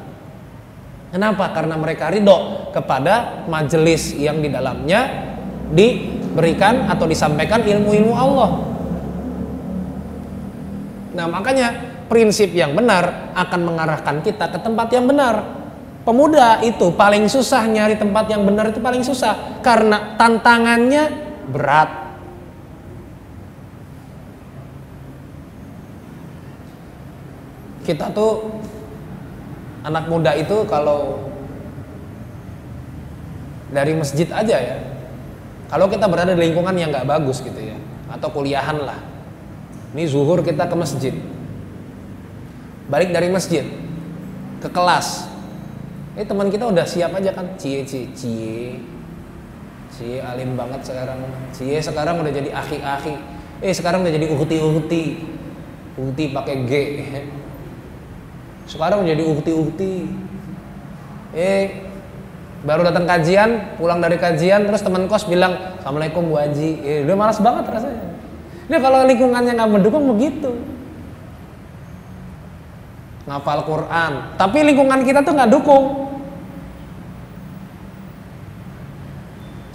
kenapa? Karena mereka ridho kepada majelis yang di dalamnya diberikan atau disampaikan ilmu-ilmu Allah. Nah makanya prinsip yang benar akan mengarahkan kita ke tempat yang benar. Pemuda itu paling susah nyari tempat yang benar itu paling susah karena tantangannya berat. Kita tuh anak muda itu kalau dari masjid aja ya. Kalau kita berada di lingkungan yang nggak bagus gitu ya, atau kuliahan lah. Ini zuhur kita ke masjid. Balik dari masjid ke kelas, eh teman kita udah siap aja kan cie cie cie cie alim banget sekarang cie sekarang udah jadi akhi-akhi eh sekarang udah jadi uhti-uhti uhti pakai G sekarang jadi uhti-uhti eh baru datang kajian pulang dari kajian terus teman kos bilang assalamualaikum bu Haji. Ya, udah malas banget rasanya. Ini kalau lingkungannya nggak mendukung begitu. Ngapal Quran. Tapi lingkungan kita tuh nggak dukung.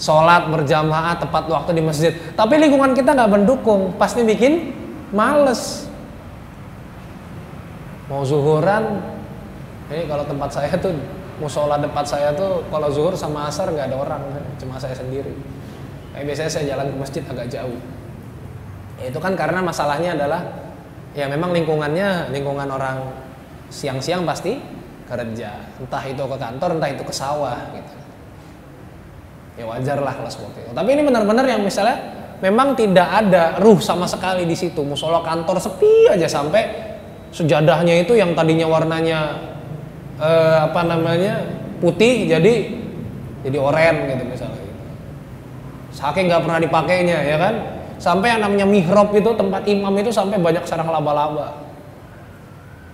Sholat berjamaah tepat waktu di masjid. Tapi lingkungan kita nggak mendukung. Pasti bikin males mau zuhuran? Ini kalau tempat saya tuh musola depan saya tuh kalau zuhur sama asar nggak ada orang cuma saya sendiri. Kayak biasanya saya jalan ke masjid agak jauh. Ya, itu kan karena masalahnya adalah ya memang lingkungannya lingkungan orang siang-siang pasti kerja. Entah itu ke kantor entah itu ke sawah gitu. Ya wajar lah kalau seperti itu. Tapi ini benar-benar yang misalnya memang tidak ada ruh sama sekali di situ. Musola kantor sepi aja sampai sejadahnya itu yang tadinya warnanya eh, apa namanya putih jadi jadi oren gitu misalnya. Saking nggak pernah dipakainya ya kan? Sampai yang namanya mihrab itu tempat imam itu sampai banyak sarang laba-laba.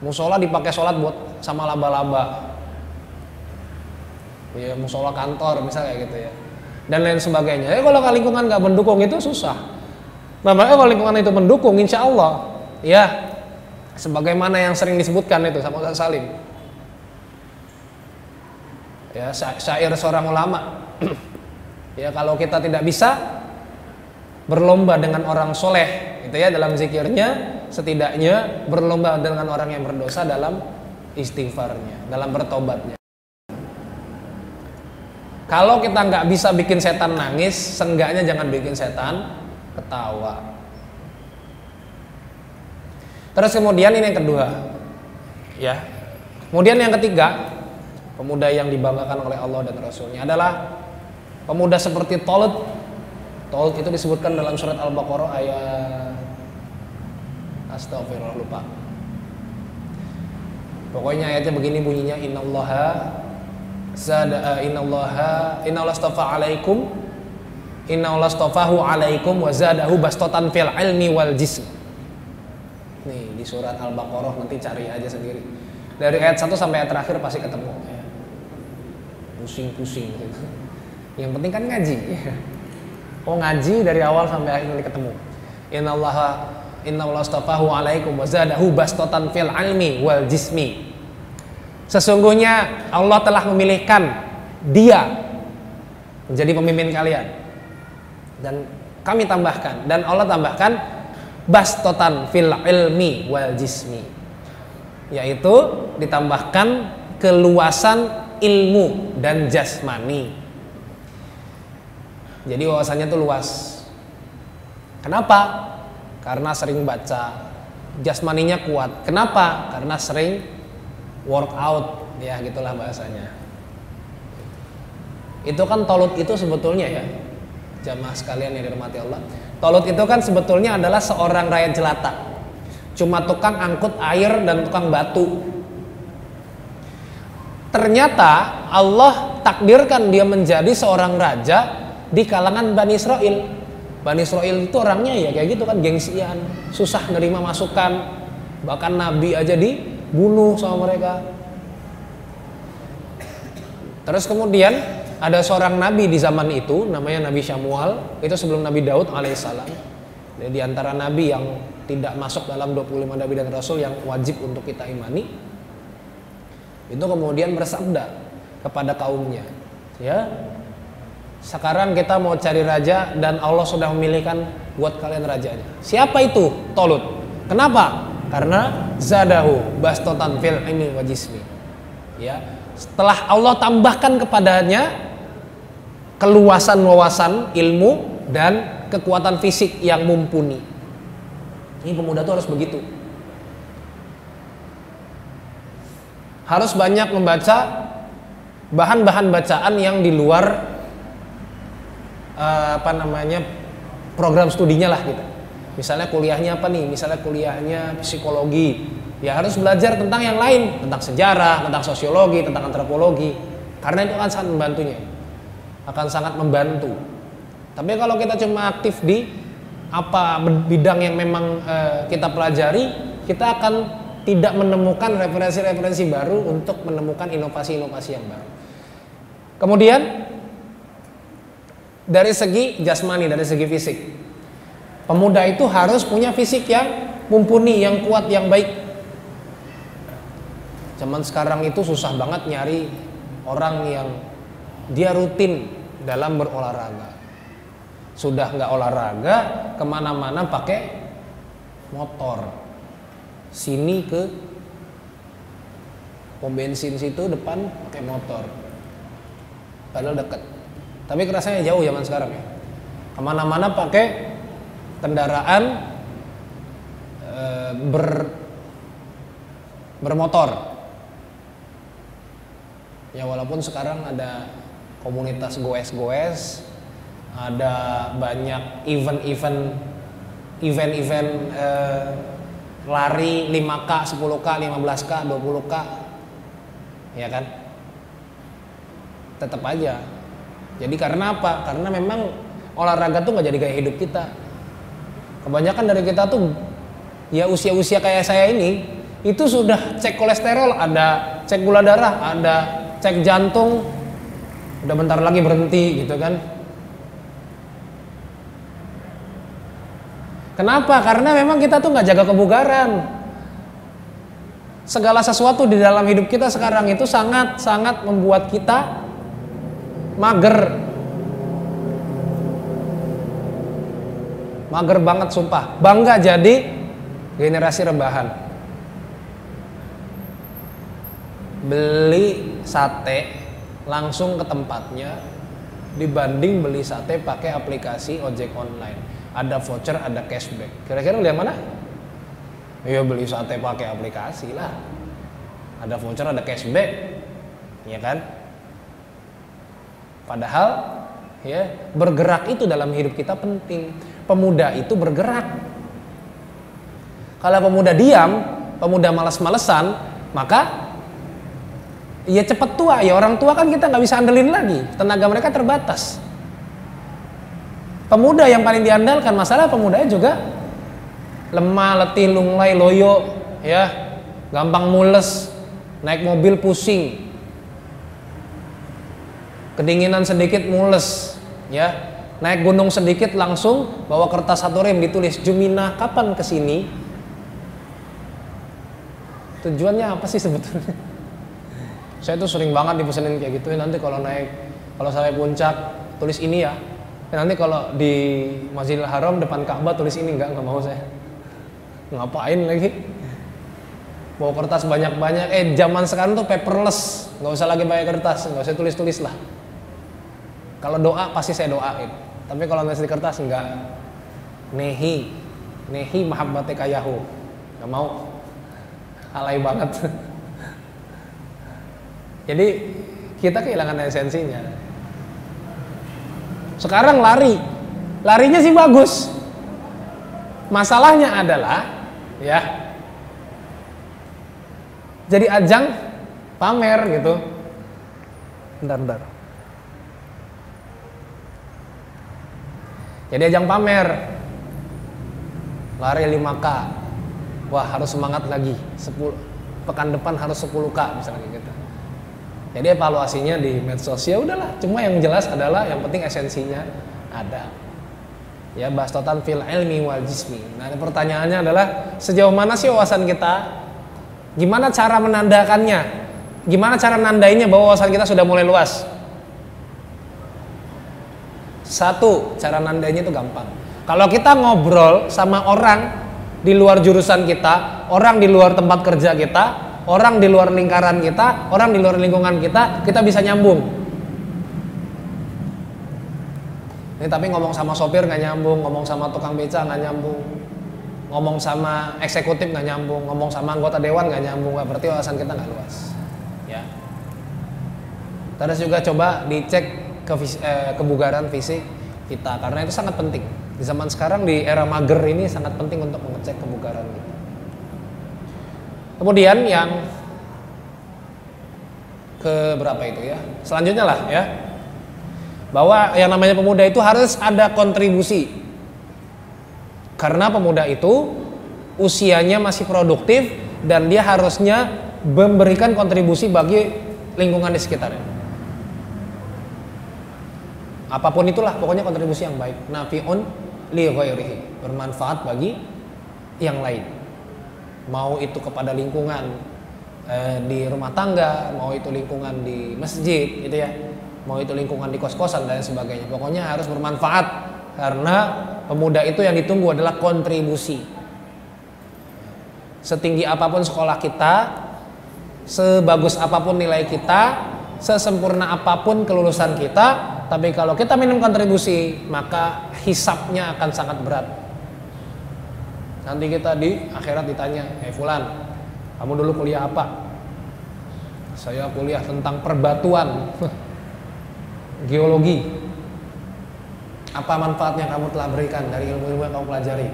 Musola dipakai sholat buat sama laba-laba. Ya musola kantor misalnya gitu ya. Dan lain sebagainya. Ya kalau lingkungan nggak mendukung itu susah. Nah kalau lingkungan itu mendukung insya Allah ya sebagaimana yang sering disebutkan itu sama Ustaz Salim. Ya syair seorang ulama. Ya kalau kita tidak bisa berlomba dengan orang soleh itu ya dalam zikirnya setidaknya berlomba dengan orang yang berdosa dalam istighfarnya dalam bertobatnya. Kalau kita nggak bisa bikin setan nangis senggaknya jangan bikin setan ketawa terus kemudian ini yang kedua. Ya. Kemudian yang ketiga pemuda yang dibanggakan oleh Allah dan Rasulnya adalah pemuda seperti Tolut Tolut itu disebutkan dalam surat Al-Baqarah ayat Astagfirullah lupa. Pokoknya ayatnya begini bunyinya innallaha zada eh, innallaha innallaha astafa alaikum innallaha astafahu alaikum wa zadahu bastotan fil ilmi wal jism di surat Al-Baqarah nanti cari aja sendiri dari ayat 1 sampai ayat terakhir pasti ketemu pusing-pusing gitu. Yang penting kan ngaji. Oh ngaji dari awal sampai akhir nanti ketemu. Innallaha innallaha astafahu alaikum wa zadahu bastatan fil ilmi wal jismi. Sesungguhnya Allah telah memilihkan dia menjadi pemimpin kalian. Dan kami tambahkan dan Allah tambahkan bastotan fil ilmi wal jismi yaitu ditambahkan keluasan ilmu dan jasmani. Jadi wawasannya tuh luas. Kenapa? Karena sering baca. Jasmaninya kuat. Kenapa? Karena sering workout, ya gitulah bahasanya. Itu kan tolut itu sebetulnya ya, jamaah sekalian yang dirahmati Allah. Tolut itu kan sebetulnya adalah seorang rakyat jelata. Cuma tukang angkut air dan tukang batu ternyata Allah takdirkan dia menjadi seorang raja di kalangan Bani Israel. Bani Israel itu orangnya ya kayak gitu kan gengsian, susah nerima masukan, bahkan nabi aja dibunuh sama mereka. Terus kemudian ada seorang nabi di zaman itu namanya Nabi Syamual, itu sebelum Nabi Daud alaihissalam. Di antara nabi yang tidak masuk dalam 25 nabi dan rasul yang wajib untuk kita imani itu kemudian bersabda kepada kaumnya ya sekarang kita mau cari raja dan Allah sudah memilihkan buat kalian rajanya. Siapa itu? Tolut. Kenapa? Karena zadahu bastotan fil ini wajismi. Ya setelah Allah tambahkan kepadanya keluasan wawasan ilmu dan kekuatan fisik yang mumpuni ini pemuda itu harus begitu harus banyak membaca bahan-bahan bacaan yang di luar uh, apa namanya program studinya lah gitu. Misalnya kuliahnya apa nih? Misalnya kuliahnya psikologi, ya harus belajar tentang yang lain, tentang sejarah, tentang sosiologi, tentang antropologi. Karena itu akan sangat membantunya. Akan sangat membantu. Tapi kalau kita cuma aktif di apa bidang yang memang uh, kita pelajari, kita akan tidak menemukan referensi-referensi baru untuk menemukan inovasi-inovasi yang baru. Kemudian dari segi jasmani, dari segi fisik. Pemuda itu harus punya fisik yang mumpuni, yang kuat, yang baik. Zaman sekarang itu susah banget nyari orang yang dia rutin dalam berolahraga. Sudah nggak olahraga, ke mana-mana pakai motor. Sini ke pom bensin situ depan pakai motor. Padahal deket. Tapi kerasanya jauh zaman sekarang ya. Ke mana-mana pakai kendaraan e, ber bermotor. Ya walaupun sekarang ada komunitas goes-goes, ada banyak event-event event-event e, lari 5K, 10K, 15K, 20K. Ya kan? Tetap aja. Jadi karena apa? Karena memang olahraga tuh nggak jadi gaya hidup kita Kebanyakan dari kita tuh ya usia-usia kayak saya ini itu sudah cek kolesterol, ada cek gula darah, ada cek jantung, udah bentar lagi berhenti gitu kan. Kenapa? Karena memang kita tuh nggak jaga kebugaran. Segala sesuatu di dalam hidup kita sekarang itu sangat sangat membuat kita mager, mager banget sumpah bangga jadi generasi rebahan beli sate langsung ke tempatnya dibanding beli sate pakai aplikasi ojek online. Ada voucher ada cashback. Kira-kira lihat mana? Ya beli sate pakai aplikasi lah. Ada voucher ada cashback. Ya kan? Padahal ya bergerak itu dalam hidup kita penting. Pemuda itu bergerak. Kalau pemuda diam, pemuda malas-malesan, maka ya cepat tua. Ya orang tua kan kita nggak bisa andelin lagi, tenaga mereka terbatas. Pemuda yang paling diandalkan masalah pemudanya juga lemah, letih, lunglai, loyo, ya, gampang mules, naik mobil pusing, kedinginan sedikit mules, ya, naik gunung sedikit langsung bawa kertas satu rem ditulis Jumina kapan ke sini? Tujuannya apa sih sebetulnya saya tuh sering banget dipesenin kayak gitu nanti kalau naik kalau sampai puncak tulis ini ya nanti kalau di Masjidil Haram depan Ka'bah tulis ini enggak nggak mau saya ngapain lagi bawa kertas banyak-banyak eh zaman sekarang tuh paperless nggak usah lagi pakai kertas nggak usah tulis-tulis lah kalau doa pasti saya doain. Tapi kalau nulis di kertas enggak. Nehi, nehi mahabbate kayahu. Enggak mau. Alay banget. Jadi kita kehilangan esensinya. Sekarang lari. Larinya sih bagus. Masalahnya adalah ya jadi ajang pamer gitu. Bentar, bentar. Jadi ajang pamer. Lari 5K. Wah, harus semangat lagi. 10 pekan depan harus 10K misalnya gitu. Jadi evaluasinya di medsos ya udahlah, cuma yang jelas adalah yang penting esensinya ada. Ya, bahas total fil ilmi wal jismi. Nah, pertanyaannya adalah sejauh mana sih wawasan kita? Gimana cara menandakannya? Gimana cara nandainya bahwa wawasan kita sudah mulai luas? Satu, cara nandanya itu gampang. Kalau kita ngobrol sama orang di luar jurusan kita, orang di luar tempat kerja kita, orang di luar lingkaran kita, orang di luar lingkungan kita, kita bisa nyambung. Ini tapi ngomong sama sopir nggak nyambung, ngomong sama tukang beca nggak nyambung, ngomong sama eksekutif nggak nyambung, ngomong sama anggota dewan nggak nyambung, berarti wawasan kita nggak luas. Ya. Terus juga coba dicek ke eh, kebugaran fisik kita karena itu sangat penting di zaman sekarang di era mager ini sangat penting untuk mengecek kebugaran kita. Kemudian yang ke berapa itu ya? Selanjutnya lah ya. Bahwa yang namanya pemuda itu harus ada kontribusi. Karena pemuda itu usianya masih produktif dan dia harusnya memberikan kontribusi bagi lingkungan di sekitarnya. apa pun itulah pokoknya kontribusi yang baik nafiun li bermanfaat bagi yang lain mau itu kepada lingkungan eh, di rumah tangga mau itu lingkungan di masjid gitu ya. Mau itu lingkungan di kos-kosan dan sebagainya. Pokoknya harus bermanfaat karena pemuda itu yang ditunggu adalah kontribusi. Setinggi apa pun sekolah kita sebagus apa pun nilai kita sesempurna apa pun kelulusan kita tapi kalau kita minum kontribusi, maka hisapnya akan sangat berat. Nanti kita di akhirat ditanya, "Eh fulan, kamu dulu kuliah apa?" Saya kuliah tentang perbatuan. Geologi. Apa manfaatnya kamu telah berikan dari ilmu-ilmu yang kamu pelajari?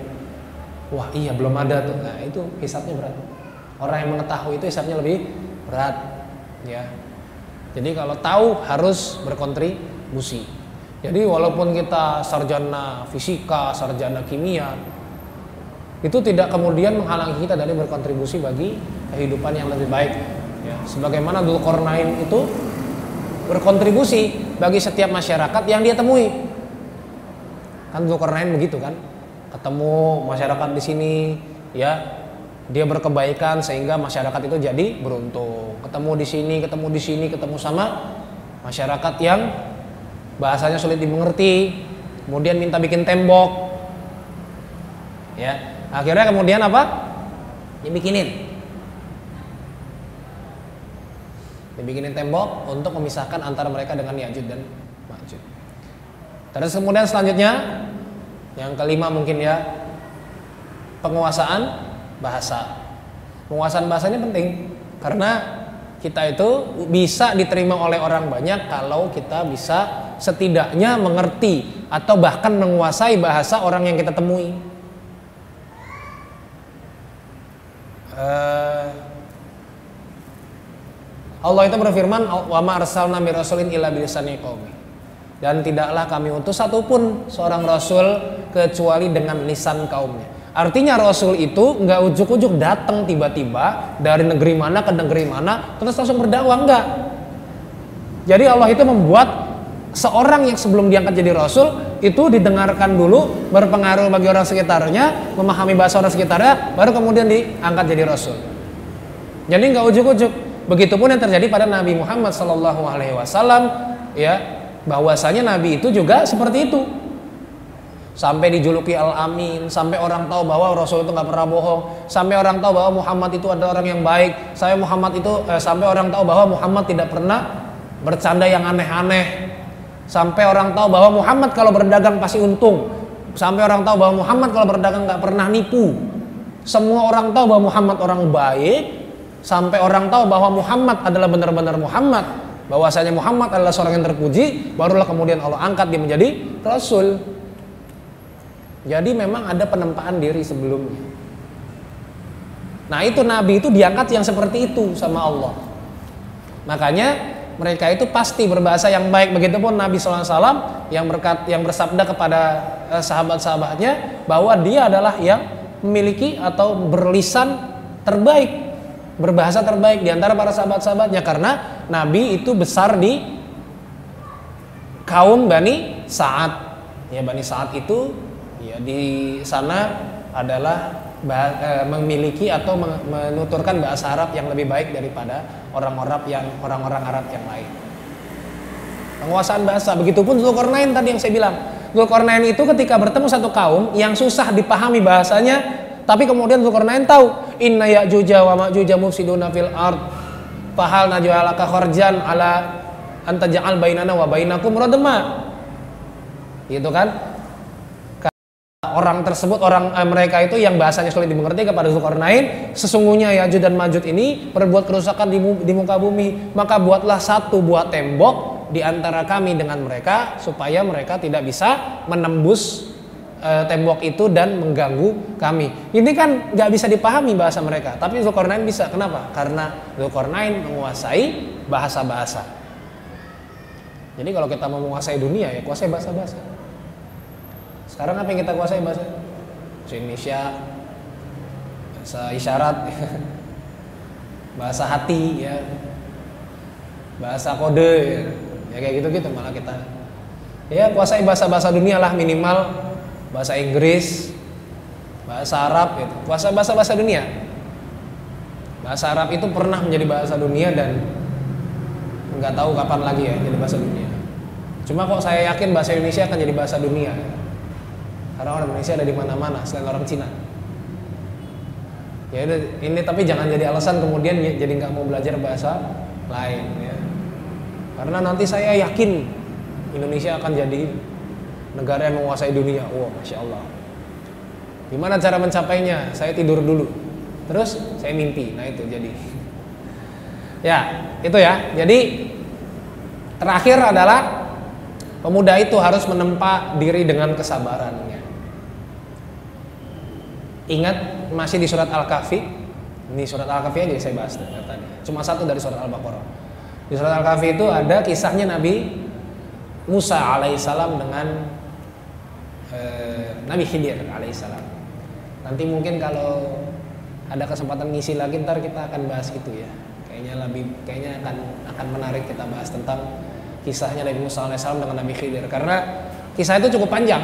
Wah, iya belum ada tuh. Nah, itu hisapnya berat. Orang yang mengetahui itu hisapnya lebih berat, ya. Jadi kalau tahu harus berkontribusi busi. Jadi walaupun kita sarjana fisika, sarjana kimia, itu tidak kemudian menghalangi kita dari berkontribusi bagi kehidupan yang lebih baik. Ya, sebagaimana Dzulqarnain itu berkontribusi bagi setiap masyarakat yang dia temui. Kan Dzulqarnain begitu kan? Ketemu masyarakat di sini, ya dia berkebaikan sehingga masyarakat itu jadi beruntung. Ketemu di sini, ketemu di sini, ketemu sama masyarakat yang bahasanya sulit dimengerti, kemudian minta bikin tembok. Ya, akhirnya kemudian apa? Dibikinin. Dibikinin tembok untuk memisahkan antara mereka dengan Yajud dan Majud. Terus kemudian selanjutnya yang kelima mungkin ya penguasaan bahasa. Penguasaan bahasa ini penting karena kita itu bisa diterima oleh orang banyak kalau kita bisa setidaknya mengerti atau bahkan menguasai bahasa orang yang kita temui. Uh, Allah itu berfirman, "Wa ma arsalna mir rasulin illa bilisani qaumi." Dan tidaklah kami utus satupun seorang rasul kecuali dengan lisan kaumnya. Artinya rasul itu nggak ujuk-ujuk datang tiba-tiba dari negeri mana ke negeri mana terus langsung berdakwah enggak. Jadi Allah itu membuat seorang yang sebelum diangkat jadi rasul itu didengarkan dulu berpengaruh bagi orang sekitarnya memahami bahasa orang sekitarnya baru kemudian diangkat jadi rasul. Jadi nggak ujuk-ujuk. Begitupun yang terjadi pada Nabi Muhammad Shallallahu Alaihi Wasallam ya bahwasanya Nabi itu juga seperti itu. Sampai dijuluki Al Amin sampai orang tahu bahwa Rasul itu nggak pernah bohong sampai orang tahu bahwa Muhammad itu adalah orang yang baik saya Muhammad itu eh, sampai orang tahu bahwa Muhammad tidak pernah bercanda yang aneh-aneh sampai orang tahu bahwa Muhammad kalau berdagang pasti untung. Sampai orang tahu bahwa Muhammad kalau berdagang nggak pernah nipu. Semua orang tahu bahwa Muhammad orang baik. Sampai orang tahu bahwa Muhammad adalah benar-benar Muhammad. Bahwasanya Muhammad adalah seorang yang terpuji barulah kemudian Allah angkat dia menjadi rasul. Jadi memang ada penempaan diri sebelumnya. Nah itu nabi itu diangkat yang seperti itu sama Allah. Makanya mereka itu pasti berbahasa yang baik. Begitupun Nabi SAW yang berkat yang bersabda kepada eh, sahabat-sahabatnya bahwa dia adalah yang memiliki atau berlisan terbaik berbahasa terbaik di antara para sahabat-sahabatnya. Karena Nabi itu besar di kaum Bani Sa'ad. Ya Bani Sa'ad itu ya di sana adalah Eh, memiliki atau menuturkan bahasa Arab yang lebih baik daripada orang-orang yang orang-orang Arab yang lain. Penguasaan bahasa, begitupun Zulkarnain tadi yang saya bilang. Zulkarnain itu ketika bertemu satu kaum yang susah dipahami bahasanya, tapi kemudian Zulkarnain tahu inna ya'juja wa ma'juja mufsiduna fil ard. Fahal naj'alaka kharjan ala anta ja'al bainana wa bainakum radma. Gitu kan? Orang tersebut orang eh, mereka itu yang bahasanya sulit dimengerti kepada Zulkarnain sesungguhnya Yajud dan Majud ini berbuat kerusakan di, di muka bumi. Maka buatlah satu buah tembok di antara kami dengan mereka supaya mereka tidak bisa menembus eh, tembok itu dan mengganggu kami. Ini kan nggak bisa dipahami bahasa mereka tapi Zulkarnain bisa. Kenapa? Karena Zulkarnain menguasai bahasa-bahasa. Jadi kalau kita mau menguasai dunia ya kuasai bahasa-bahasa sekarang apa yang kita kuasai bahasa? Bahasa Indonesia, bahasa isyarat, bahasa hati, ya, bahasa kode, ya, ya kayak gitu gitu malah kita. Ya kuasai bahasa-bahasa dunia lah minimal. Bahasa Inggris bahasa Arab gitu. Bahasa bahasa bahasa dunia. Bahasa Arab itu pernah menjadi bahasa dunia dan nggak tahu kapan lagi ya jadi bahasa dunia. Cuma kok saya yakin bahasa Indonesia akan jadi bahasa dunia karena orang Indonesia ada di mana-mana selain orang Cina. Ya ini tapi jangan jadi alasan kemudian jadi nggak mau belajar bahasa lain ya. Karena nanti saya yakin Indonesia akan jadi negara yang menguasai dunia. Wow masya Allah. Gimana cara mencapainya? Saya tidur dulu. Terus saya mimpi. Nah itu jadi. Ya itu ya. Jadi terakhir adalah pemuda itu harus menempa diri dengan kesabarannya ingat masih di surat Al-Kahfi. Ini surat Al-Kahfi aja saya bahas tadi. Cuma satu dari surat Al-Baqarah. Di surat Al-Kahfi itu ada kisahnya Nabi Musa alaihissalam dengan eh, Nabi Khidir alaihissalam. Nanti mungkin kalau ada kesempatan ngisi lagi ntar kita akan bahas itu ya. Kayaknya lebih kayaknya akan akan menarik kita bahas tentang kisahnya Nabi Musa alaihissalam dengan Nabi Khidir karena kisah itu cukup panjang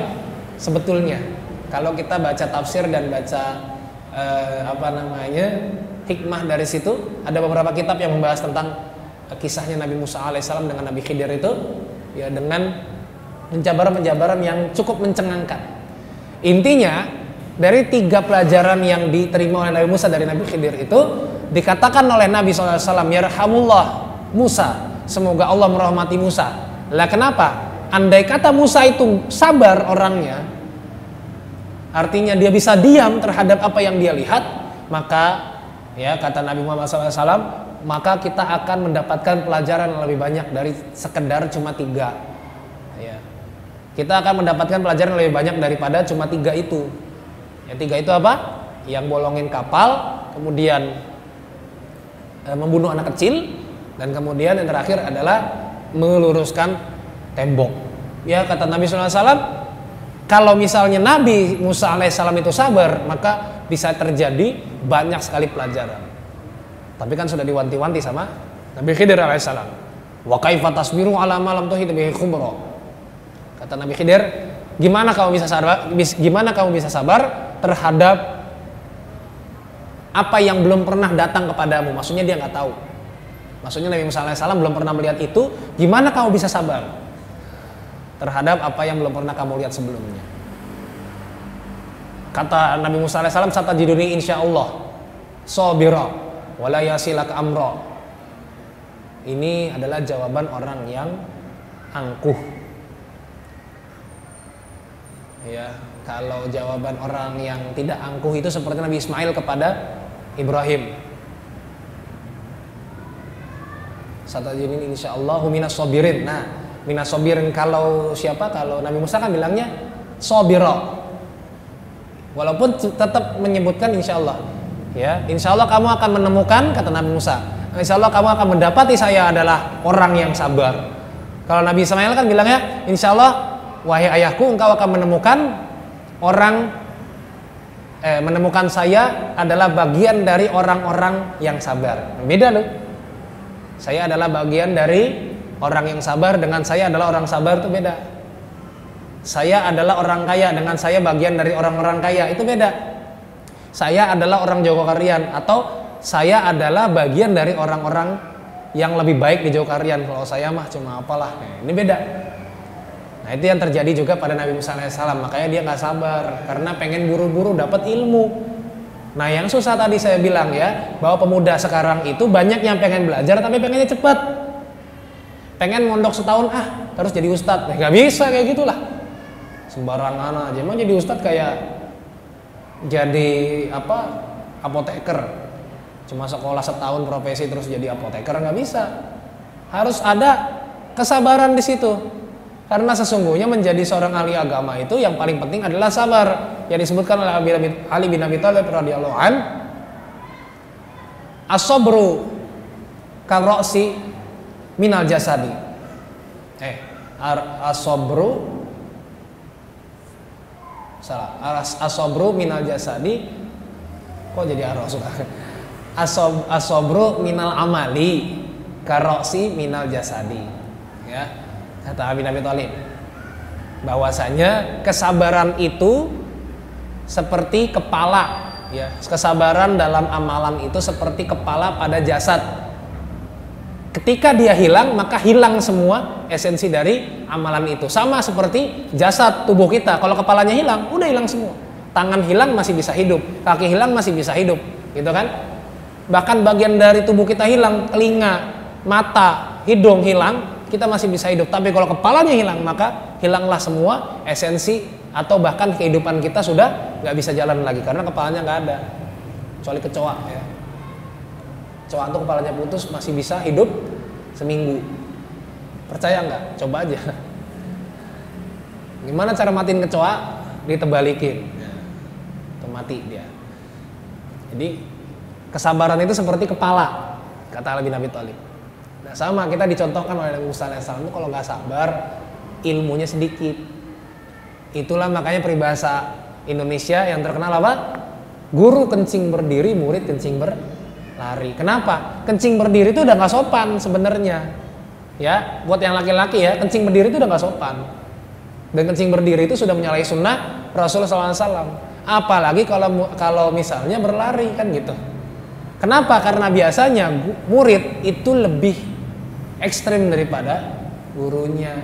sebetulnya. Kalau kita baca tafsir dan baca eh, apa namanya hikmah dari situ ada beberapa kitab yang membahas tentang kisahnya Nabi Musa alaihissalam dengan Nabi Khidir itu ya dengan penjabaran-penjabaran yang cukup mencengangkan. Intinya dari tiga pelajaran yang diterima oleh Nabi Musa dari Nabi Khidir itu dikatakan oleh Nabi SAW Yarhamullah Musa semoga Allah merahmati Musa. Lah kenapa? Andai kata Musa itu sabar orangnya artinya dia bisa diam terhadap apa yang dia lihat, maka ya kata Nabi Muhammad SAW, maka kita akan mendapatkan pelajaran yang lebih banyak dari sekedar cuma tiga. Ya. Kita akan mendapatkan pelajaran yang lebih banyak daripada cuma tiga itu. Ya, tiga itu apa? Yang bolongin kapal, kemudian e, membunuh anak kecil, dan kemudian yang terakhir adalah meluruskan tembok. Ya kata Nabi SAW, kalau misalnya Nabi Musa alaihissalam itu sabar, maka bisa terjadi banyak sekali pelajaran. Tapi kan sudah diwanti-wanti sama Nabi Khidir alaihissalam. Wa kaifa tasbiru ala ma lam tuhit bihi Kata Nabi Khidir, gimana kamu bisa sabar? Gimana kamu bisa sabar terhadap apa yang belum pernah datang kepadamu? Maksudnya dia nggak tahu. Maksudnya Nabi Musa alaihissalam belum pernah melihat itu, gimana kamu bisa sabar? Terhadap apa yang belum pernah kamu lihat sebelumnya. Kata Nabi Musa AS, sata jiduni insya Allah, sobira, wala yasilak amro. Ini adalah jawaban orang yang angkuh. Ya, kalau jawaban orang yang tidak angkuh itu seperti Nabi Ismail kepada Ibrahim. Sata jiduni insya Allah minas sobirin. Nah, minas sobirin kalau siapa? Kalau Nabi Musa kan bilangnya sobiro. Walaupun tetap menyebutkan insya Allah. Ya insya Allah kamu akan menemukan kata Nabi Musa insya Allah kamu akan mendapati saya adalah orang yang sabar. Kalau Nabi Ismail kan bilangnya insya Allah wahai ayahku engkau akan menemukan orang eh, menemukan saya adalah bagian dari orang-orang yang sabar. Beda loh. Saya adalah bagian dari Orang yang sabar dengan saya adalah orang sabar itu beda. Saya adalah orang kaya dengan saya bagian dari orang-orang kaya itu beda. Saya adalah orang Jawa Karian atau saya adalah bagian dari orang-orang yang lebih baik di Jawa Karian. Kalau saya mah cuma apalah. Ini beda. Nah itu yang terjadi juga pada Nabi Musa AS. Makanya dia nggak sabar karena pengen buru-buru dapat ilmu. Nah yang susah tadi saya bilang ya bahwa pemuda sekarang itu banyak yang pengen belajar tapi pengennya cepat pengen mondok setahun ah terus jadi ustadz. Nggak bisa kayak gitulah. Sembarangan aja. Mau jadi ustadz kayak jadi apa apoteker. Cuma sekolah setahun profesi terus jadi apoteker nggak bisa. Harus ada kesabaran di situ. Karena sesungguhnya menjadi seorang ahli agama itu yang paling penting adalah sabar. Yang disebutkan oleh Ali bin Abi Thalib radhiyallahu an asobru karosi minal jasadi. Eh asobru salah. As asobru minal jasadi. Kok jadi aros asob asobru minal amali. Karoksi minal jasadi. Ya kata Abi Nabi Thalib. Bahwasanya kesabaran itu seperti kepala. Ya kesabaran dalam amalan itu seperti kepala pada jasad ketika dia hilang maka hilang semua esensi dari amalan itu. Sama seperti jasad tubuh kita. Kalau kepalanya hilang udah hilang semua. Tangan hilang masih bisa hidup. Kaki hilang masih bisa hidup. Gitu kan? Bahkan bagian dari tubuh kita hilang telinga mata hidung hilang kita masih bisa hidup. Tapi kalau kepalanya hilang maka hilanglah semua esensi atau bahkan kehidupan kita sudah nggak bisa jalan lagi. Karena kepalanya nggak ada. Kecuali kecoa ya kecoa itu kepalanya putus masih bisa hidup seminggu. Percaya nggak? Coba aja. Gimana cara matiin kecoa? Ditebalikin. Atau mati dia. Jadi kesabaran itu seperti kepala kata Ali bin Abi Thalib nah sama kita dicontohkan oleh Nabi Musa AS itu kalau nggak sabar ilmunya sedikit. Itulah makanya peribahasa Indonesia yang terkenal apa? Guru kencing berdiri murid kencing berlari kenapa? Kencing berdiri itu udah nggak sopan sebenarnya. Ya buat yang laki-laki ya kencing berdiri itu udah nggak sopan. Dan kencing berdiri itu sudah menyalahi sunnah Rasulullah SAW apalagi kalau kalau misalnya berlari kan gitu. Kenapa? Karena biasanya murid itu lebih ekstrim daripada gurunya.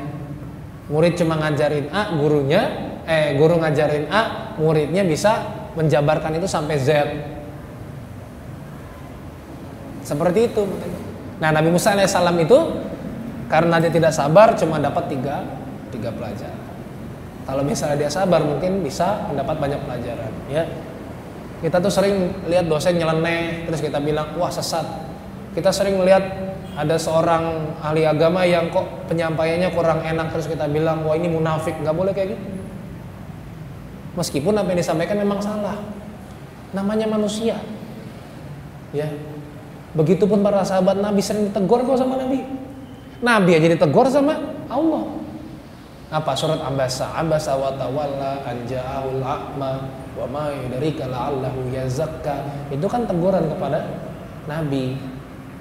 Murid cuma ngajarin A gurunya eh guru ngajarin A muridnya bisa menjabarkan itu sampai Z seperti itu. Nah Nabi Musa alaihissalam itu karena dia tidak sabar cuma dapat tiga tiga pelajaran. Kalau misalnya dia sabar mungkin bisa mendapat banyak pelajaran ya. Kita tuh sering lihat dosen nyeleneh terus kita bilang wah sesat. Kita sering melihat ada seorang ahli agama yang kok penyampaiannya kurang enak terus kita bilang wah ini munafik. Nggak boleh kayak gitu. Meskipun apa yang disampaikan memang salah. Namanya manusia ya begitupun para sahabat Nabi sering ditegur kok sama Nabi. Nabi aja ditegur sama Allah. Apa surat Ambasa Ambasa wa tawalla anja'ahul a'ma wa ma yudrika la'allahu yazakka. Itu kan teguran kepada Nabi.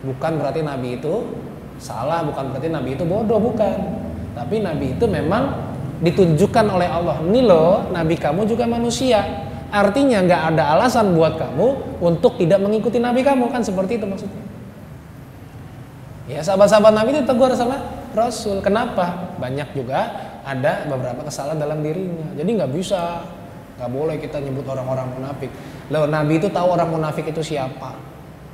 Bukan berarti nabi itu salah bukan berarti nabi itu bodoh bukan. Tapi nabi itu memang ditunjukkan oleh Allah. Ini loh nabi kamu juga manusia artinya nggak ada alasan buat kamu untuk tidak mengikuti nabi kamu kan seperti itu maksudnya ya sahabat-sahabat nabi itu tegur sama rasul kenapa banyak juga ada beberapa kesalahan dalam dirinya jadi nggak bisa nggak boleh kita nyebut orang-orang munafik loh nabi itu tahu orang munafik itu siapa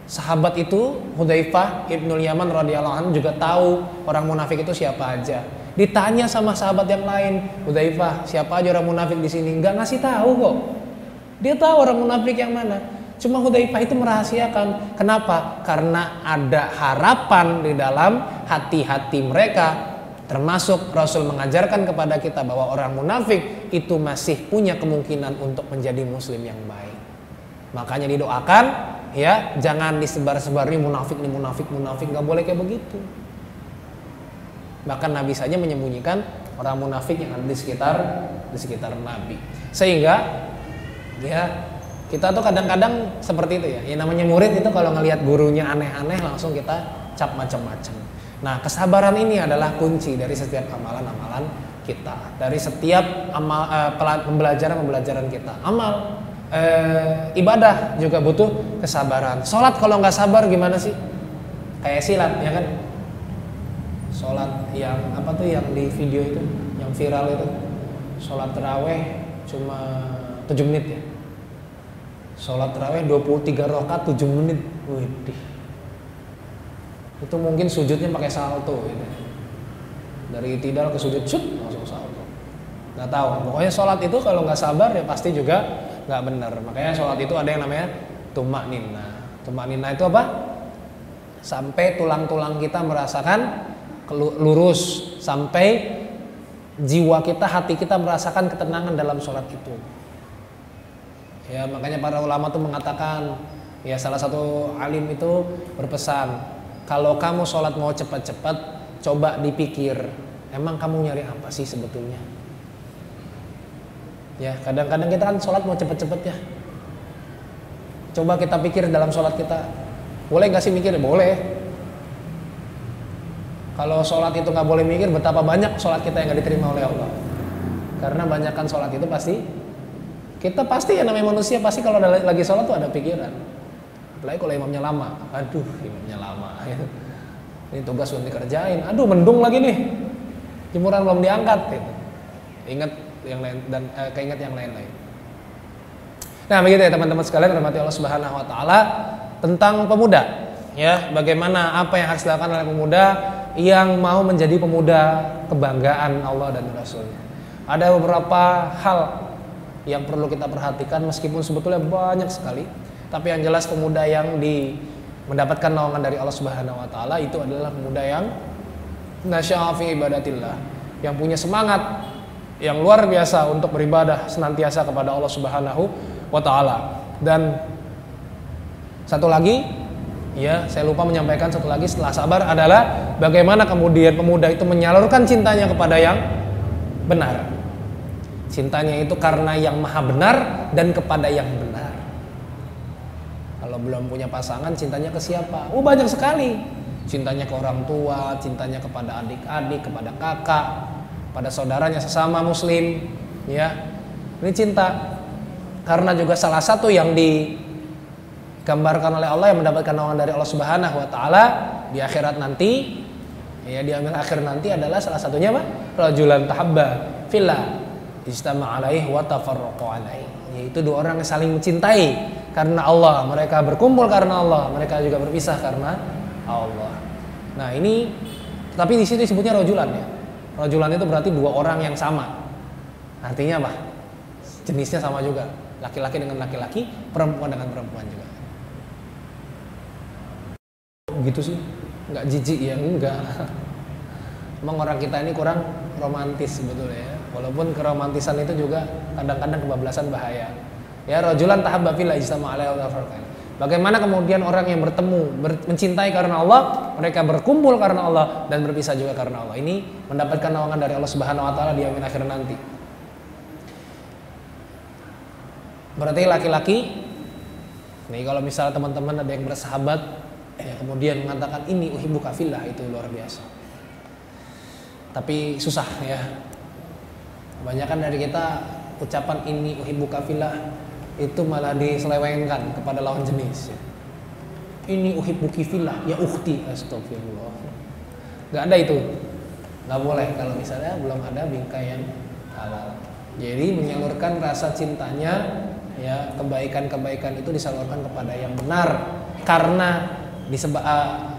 Sahabat itu Hudzaifah Ibnul Yaman radhiyallahu anhu juga tahu orang munafik itu siapa aja. Ditanya sama sahabat yang lain, Hudzaifah, siapa aja orang munafik di sini? Enggak ngasih tahu kok. Dia tahu orang munafik yang mana. Cuma Hudzaifah itu merahasiakan. Kenapa? Karena ada harapan di dalam hati-hati mereka. Termasuk Rasul mengajarkan kepada kita bahwa orang munafik itu masih punya kemungkinan untuk menjadi muslim yang baik. Makanya didoakan ya jangan disebar-sebar nih munafik nih munafik munafik nggak boleh kayak begitu bahkan Nabi saja menyembunyikan orang munafik yang ada di sekitar di sekitar Nabi sehingga ya kita tuh kadang-kadang seperti itu ya yang namanya murid itu kalau ngelihat gurunya aneh-aneh langsung kita cap macam-macam nah kesabaran ini adalah kunci dari setiap amalan-amalan kita dari setiap amal uh, pembelajaran-pembelajaran kita amal eh, ibadah juga butuh kesabaran. Sholat kalau nggak sabar gimana sih? Kayak silat ya kan? Sholat yang apa tuh yang di video itu, yang viral itu, sholat teraweh cuma 7 menit ya. Sholat teraweh 23 rokat 7 menit. Widih. Itu mungkin sujudnya pakai salto gitu. Dari tidal ke sujud, cut langsung salto. Nggak tahu. Pokoknya sholat itu kalau nggak sabar ya pasti juga nggak benar makanya sholat itu ada yang namanya tumak nina tumak nina itu apa sampai tulang-tulang kita merasakan lurus sampai jiwa kita hati kita merasakan ketenangan dalam sholat itu ya makanya para ulama tuh mengatakan ya salah satu alim itu berpesan kalau kamu sholat mau cepat-cepat coba dipikir emang kamu nyari apa sih sebetulnya Ya, kadang-kadang kita kan sholat mau cepet-cepet ya. Coba kita pikir dalam sholat kita, boleh nggak sih mikir? Boleh. Kalau sholat itu nggak boleh mikir, betapa banyak sholat kita yang nggak diterima oleh Allah. Karena banyakkan sholat itu pasti kita pasti ya namanya manusia pasti kalau lagi sholat tuh ada pikiran. Apalagi kalau imamnya lama, aduh imamnya lama. Ini tugas belum dikerjain, aduh mendung lagi nih, jemuran belum diangkat. Gitu. Ingat yang lain dan eh, keinget yang lain-lain. Nah begitu ya teman-teman sekalian, rahmati Allah Subhanahu Wa Taala tentang pemuda ya bagaimana apa yang harus dilakukan oleh pemuda yang mau menjadi pemuda kebanggaan Allah dan Rasulnya ada beberapa hal yang perlu kita perhatikan meskipun sebetulnya banyak sekali tapi yang jelas pemuda yang di mendapatkan naungan dari Allah Subhanahu wa taala itu adalah pemuda yang nasyafi ibadatillah yang punya semangat yang luar biasa untuk beribadah senantiasa kepada Allah Subhanahu wa taala. Dan satu lagi ya saya lupa menyampaikan satu lagi setelah sabar adalah bagaimana kemudian pemuda itu menyalurkan cintanya kepada yang benar cintanya itu karena yang maha benar dan kepada yang benar. Kalau belum punya pasangan cintanya ke siapa? Oh banyak sekali. Cintanya ke orang tua cintanya kepada adik-adik kepada kakak pada saudaranya sesama muslim ya. Ini cinta. Karena juga salah satu yang di digambarkan oleh Allah yang mendapatkan naungan dari Allah Subhanahu wa taala di akhirat nanti ya di akhir nanti adalah salah satunya apa? Rajulan tahabba fillah istama alaih wa tafarraqu alaih. Yaitu dua orang yang saling mencintai karena Allah. Mereka berkumpul karena Allah. Mereka juga berpisah karena Allah. Nah ini tapi di situ disebutnya rojulan ya. Rojulan itu berarti dua orang yang sama. Artinya apa? Jenisnya sama juga. Laki-laki dengan laki-laki perempuan dengan perempuan juga. Gitu sih. Nggak jijik ya? Enggak emang orang kita ini kurang romantis sebetulnya ya walaupun keromantisan itu juga kadang-kadang kebablasan bahaya ya rojulan tahab fillah ijtama alaihi Bagaimana kemudian orang yang bertemu, ber, mencintai karena Allah, mereka berkumpul karena Allah dan berpisah juga karena Allah. Ini mendapatkan naungan dari Allah Subhanahu wa taala di akhir akhir nanti. Berarti laki-laki nih kalau misalnya teman-teman ada yang bersahabat ya, kemudian mengatakan ini uhibu kafillah itu luar biasa tapi susah ya kebanyakan dari kita ucapan ini uhibu kafillah itu malah diselewengkan kepada lawan jenis ya. ini uhibu kifillah ya ukti astagfirullah nggak ada itu nggak boleh kalau misalnya belum ada bingkai yang halal jadi menyalurkan rasa cintanya ya kebaikan-kebaikan itu disalurkan kepada yang benar karena disebab uh,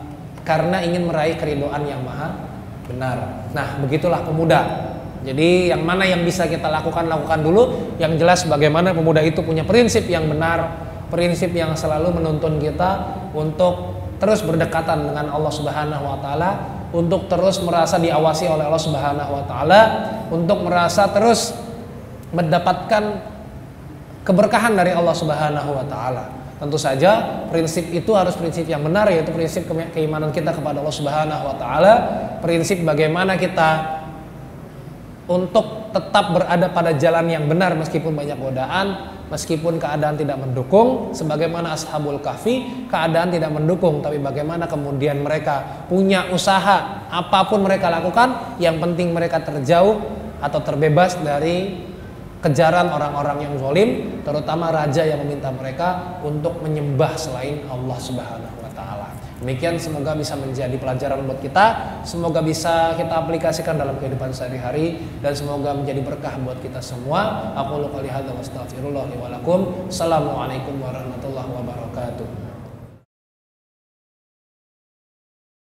karena ingin meraih keridoan yang maha benar. Nah, begitulah pemuda. Jadi yang mana yang bisa kita lakukan lakukan dulu. Yang jelas bagaimana pemuda itu punya prinsip yang benar, prinsip yang selalu menuntun kita untuk terus berdekatan dengan Allah Subhanahu wa taala, untuk terus merasa diawasi oleh Allah Subhanahu wa taala, untuk merasa terus mendapatkan keberkahan dari Allah Subhanahu wa taala. Tentu saja prinsip itu harus prinsip yang benar yaitu prinsip keimanan kita kepada Allah Subhanahu wa taala, prinsip bagaimana kita untuk tetap berada pada jalan yang benar meskipun banyak godaan, meskipun keadaan tidak mendukung, sebagaimana Ashabul Kahfi, keadaan tidak mendukung, tapi bagaimana kemudian mereka punya usaha apa pun mereka lakukan, yang penting mereka terjauh atau terbebas dari kejaran orang-orang yang zalim, terutama raja yang meminta mereka untuk menyembah selain Allah Subhanahu wa. Demikian semoga bisa menjadi pelajaran buat kita, semoga bisa kita aplikasikan dalam kehidupan sehari-hari dan semoga menjadi berkah buat kita semua. Aku qouli hadza warahmatullahi wabarakatuh.